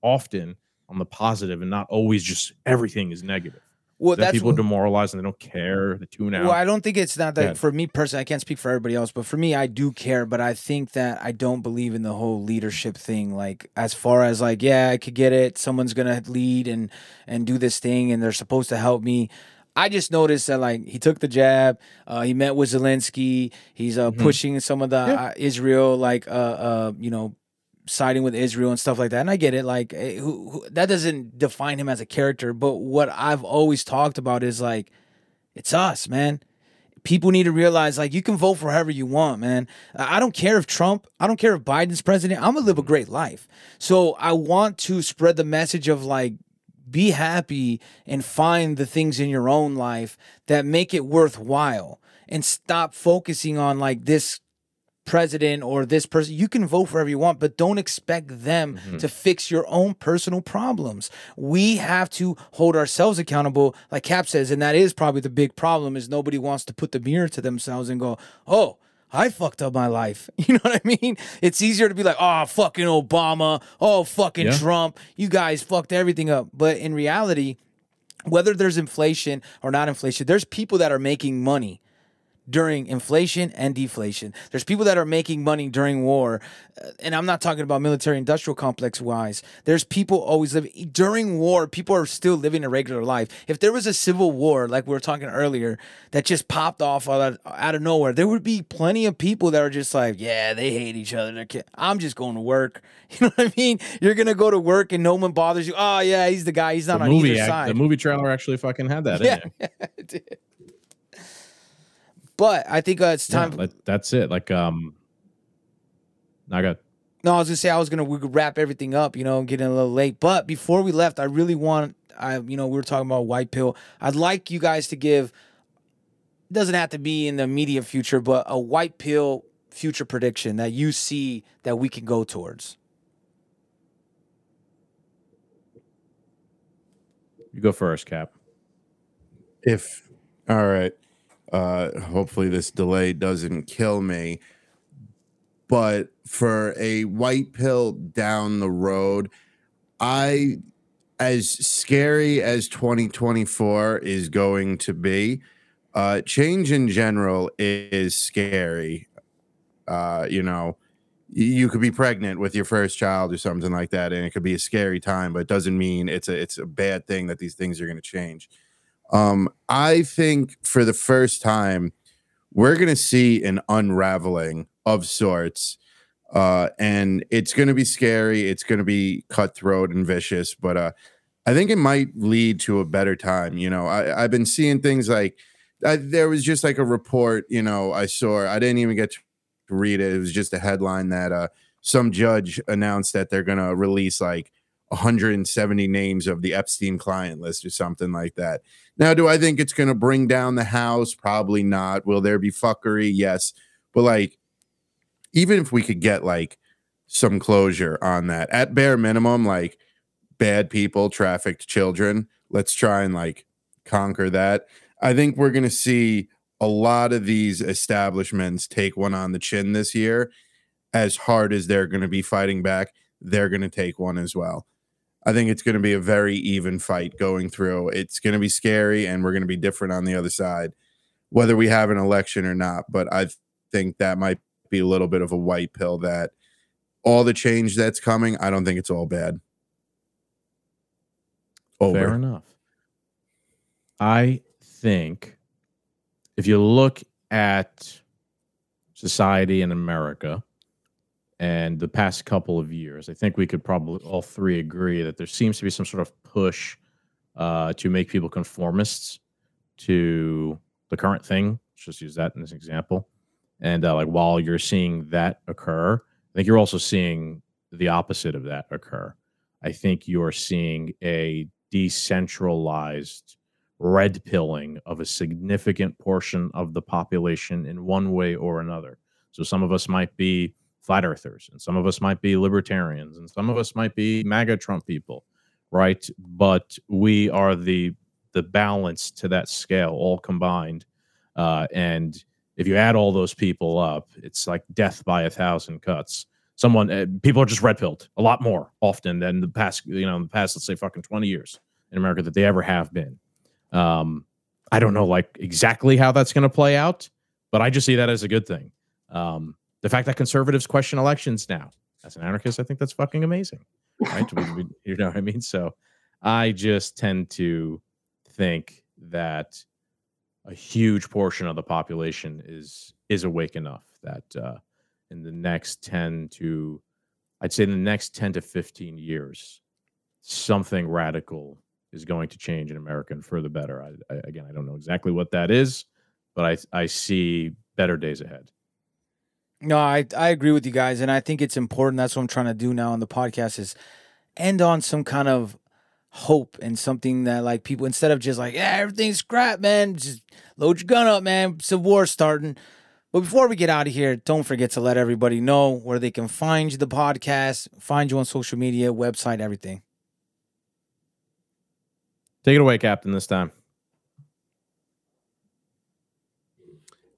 often on the positive and not always just everything is negative well, then that's people demoralized and they don't care they tune out Well, I don't think it's not that Yeah. for me personally. I can't speak for everybody else, but for me, I do care. But I think that I don't believe in the whole leadership thing. Like as far as like, yeah, I could get it. Someone's gonna lead and and do this thing, and they're supposed to help me. I just noticed that like he took the jab. Uh, he met with Zelensky. He's uh, Mhm. pushing some of the Yeah. uh, Israel like uh, uh, you know siding with Israel and stuff like that. And I get it. Like eh, who, who, that doesn't define him as a character. But what I've always talked about is like it's us, man. People need to realize like you can vote for whoever you want, man. I I don't care if Trump, I don't care if Biden's president. I'm gonna live a great life. So I want to spread the message of like be happy and find the things in your own life that make it worthwhile and stop focusing on like this president or this person. You can vote for whoever you want, but don't expect them mm-hmm. to fix your own personal problems. We have to hold ourselves accountable, like Cap says, and that is probably the big problem is nobody wants to put the mirror to themselves and go, oh, I fucked up my life. You know what I mean? It's easier to be like, oh, fucking Obama. Oh, fucking Yeah. Trump. You guys fucked everything up. But in reality, whether there's inflation or not inflation, there's people that are making money during inflation and deflation. There's people that are making money during war, uh, and I'm not talking about military industrial complex wise. There's people always live during war. People are still living a regular life. If there was a civil war, like we were talking earlier, that just popped off out of, out of nowhere, there would be plenty of people that are just like, yeah, they hate each other. I'm just going to work. You know what I mean? You're gonna go to work and no one bothers you. Oh yeah, he's the guy. He's not the on movie either act- side. the movie trailer actually fucking had that yeah, in it. it did. But I think uh, it's time. that- that's it like um I got No, I was gonna say I was gonna we could wrap everything up, you know, getting a little late. But before we left, I really want I you know, we were talking about white pill. I'd like you guys to give it doesn't have to be in the immediate future, but a white pill future prediction that you see that we can go towards. you go first, Cap. if all right uh hopefully this delay doesn't kill me. But for a white pill down the road i as scary as 2024 is going to be uh change in general is scary. Uh you know you could be pregnant with your first child or something like that and it could be a scary time but it doesn't mean it's a it's a bad thing that these things are going to change um, I think for the first time, we're going to see an unraveling of sorts. Uh, and it's going to be scary. It's going to be cutthroat and vicious, but uh, I think it might lead to a better time. You know, I, I've been seeing things like I, there was just like a report, you know, I saw, I didn't even get to read it. It was just a headline that uh, some judge announced that they're going to release like 170 names of the Epstein client list or something like that. Now, do I think it's going to bring down the house? Probably not. Will there be fuckery? Yes. But like, even if we could get like some closure on that, at bare minimum, like bad people, trafficked children, let's try and like conquer that. I think we're going to see a lot of these establishments take one on the chin this year. As hard as they're going to be fighting back, they're going to take one as well. I think it's going to be a very even fight going through. It's going to be scary, and we're going to be different on the other side, whether we have an election or not. But I think that might be a little bit of a white pill that all the change that's coming, I don't think it's all bad. Over. Fair enough. I think if you look at society in America and the past couple of years, I think we could probably all three agree that there seems to be some sort of push uh, to make people conformists to the current thing. Let's just use that as an example. And uh, like while you're seeing that occur, I think you're also seeing the opposite of that occur. I think you're seeing a decentralized red pilling of a significant portion of the population in one way or another. So some of us might be flat earthers, and some of us might be libertarians, and some of us might be MAGA Trump people, right? But we are the the balance to that scale all combined. Uh, and if you add all those people up, it's like death by a thousand cuts. Someone, uh, people are just red pilled a lot more often than the past, you know, the past, let's say, fucking 20 years in America that they ever have been. Um, I don't know, like exactly how that's going to play out, but I just see that as a good thing. Um, the fact that conservatives question elections now, as an anarchist, I think that's fucking amazing, right? we, we, you know what I mean? So I just tend to think that a huge portion of the population is is awake enough that uh, in the next 10 to i'd say in the next 10 to 15 years something radical is going to change in america and for the better I, I, again i don't know exactly what that is but i i see better days ahead No, I I agree with you guys, and I think it's important. That's what I'm trying to do now on the podcast is end on some kind of hope and something that like people instead of just like yeah everything's crap, man, just load your gun up, man. A war starting. But before we get out of here, don't forget to let everybody know where they can find the podcast, find you on social media, website, everything. take it away captain this time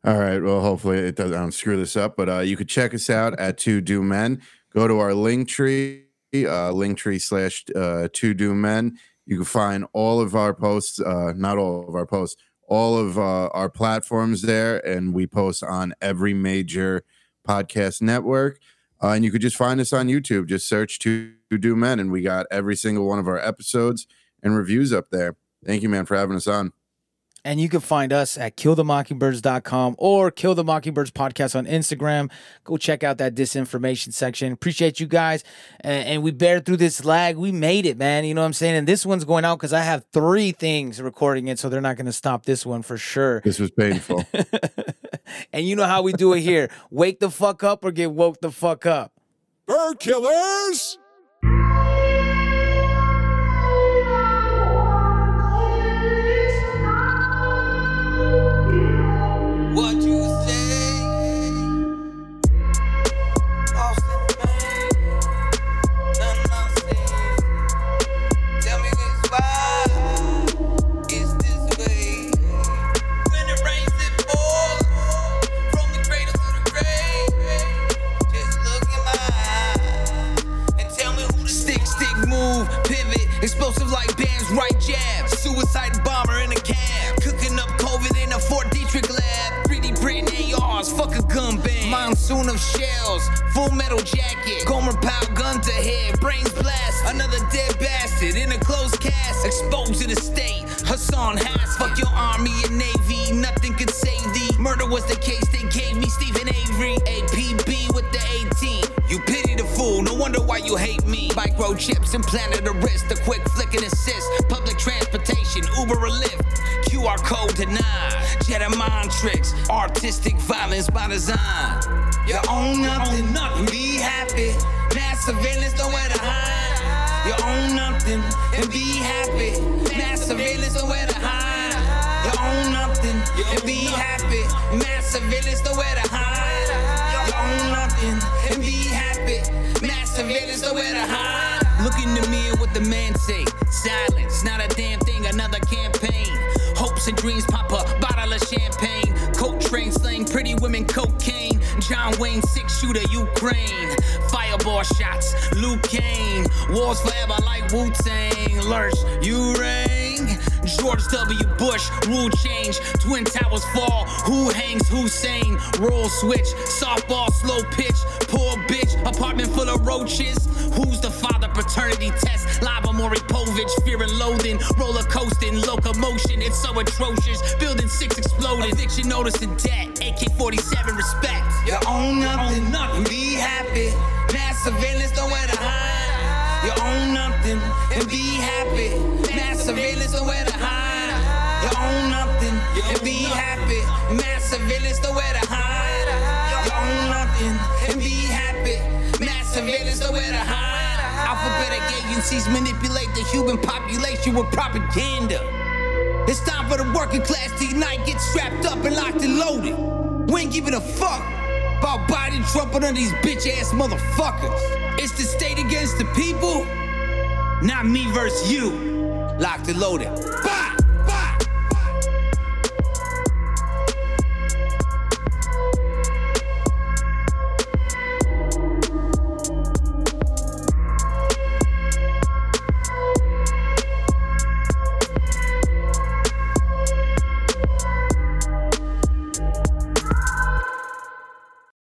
All right. Well, hopefully it doesn't I don't screw this up, but uh, you could check us out at Two Doomed Men. Go to our link tree, uh, link tree slash uh, Two Doomed Men. You can find all of our posts, uh, not all of our posts, all of uh, our platforms there, and we post on every major podcast network. Uh, and you could just find us on YouTube. Just search Two Doomed Men, and we got every single one of our episodes and reviews up there. Thank you, man, for having us on. And you can find us at killthemockingbirds.com or Kill the Mockingbirds podcast on Instagram. Go check out that disinformation section. Appreciate you guys. And, and we bear through this lag. We made it, man. You know what I'm saying? And this one's going out because I have three things recording it, so they're not going to stop this one for sure. This was painful. and you know how we do it here wake the fuck up or get woke the fuck up. Bird killers! Jab, suicide bomber in a cab, cooking up COVID in a Fort Detrick lab, 3D printing ARs, fuck a gun band, monsoon of shells, full metal jacket, Gomer Pyle gun to head, brains blast, another dead bastard in a closed cast, exposed to the state, Hassan Hass, fuck your army and navy, nothing could save thee, murder was the case, they gave me Stephen APB with the 18, you pity the fool, no wonder why you hate me, micro chips implanted a wrist, a quick flick and assist, public transportation, Uber or Lyft, QR code denied. Jedi mind tricks, artistic violence by design. You own nothing, nothing. be happy. Mass surveillance, nowhere to hide. You own nothing and be happy. Mass surveillance, nowhere to hide. You own nothing and be happy. Mass surveillance, nowhere to hide. Nothing and be happy. Mass surveillance, nowhere to hide. Look in the mirror, what the man say. Silence, not a damn thing, another campaign. Hopes and dreams pop up, bottle of champagne. Coke train slang, pretty women, cocaine. John Wayne, six shooter, Ukraine. Fireball shots, Luke Kane. Wars forever like Wu Tang. Lurch, you ring. George W. Bush, rule change. Twin towers fall. Who hangs Hussein? Roll switch, softball, slow pitch. Poor bitch, apartment full of roaches. Who's the father? Paternity test. Lava Maury Povich, fear and loathing. Roller coasting, locomotion. It's so atrocious. Building six exploded. Eviction notice and debt. AK 47 respect. You own nothing. nothing Be happy. Mass surveillance, nowhere to hide. You own nothing and be happy. Mass surveillance, nowhere to hide. You own nothing and be happy. Mass surveillance, nowhere to hide. You own nothing and be happy. Mass surveillance, nowhere to hide. Alphabetic agencies manipulate the human population with propaganda. It's time for the working class to unite, get strapped up and locked and loaded. We ain't giving a fuck about Biden, Trump, and none these bitch ass motherfuckers. It's the state against the people, not me versus you. Locked and loaded. Bye!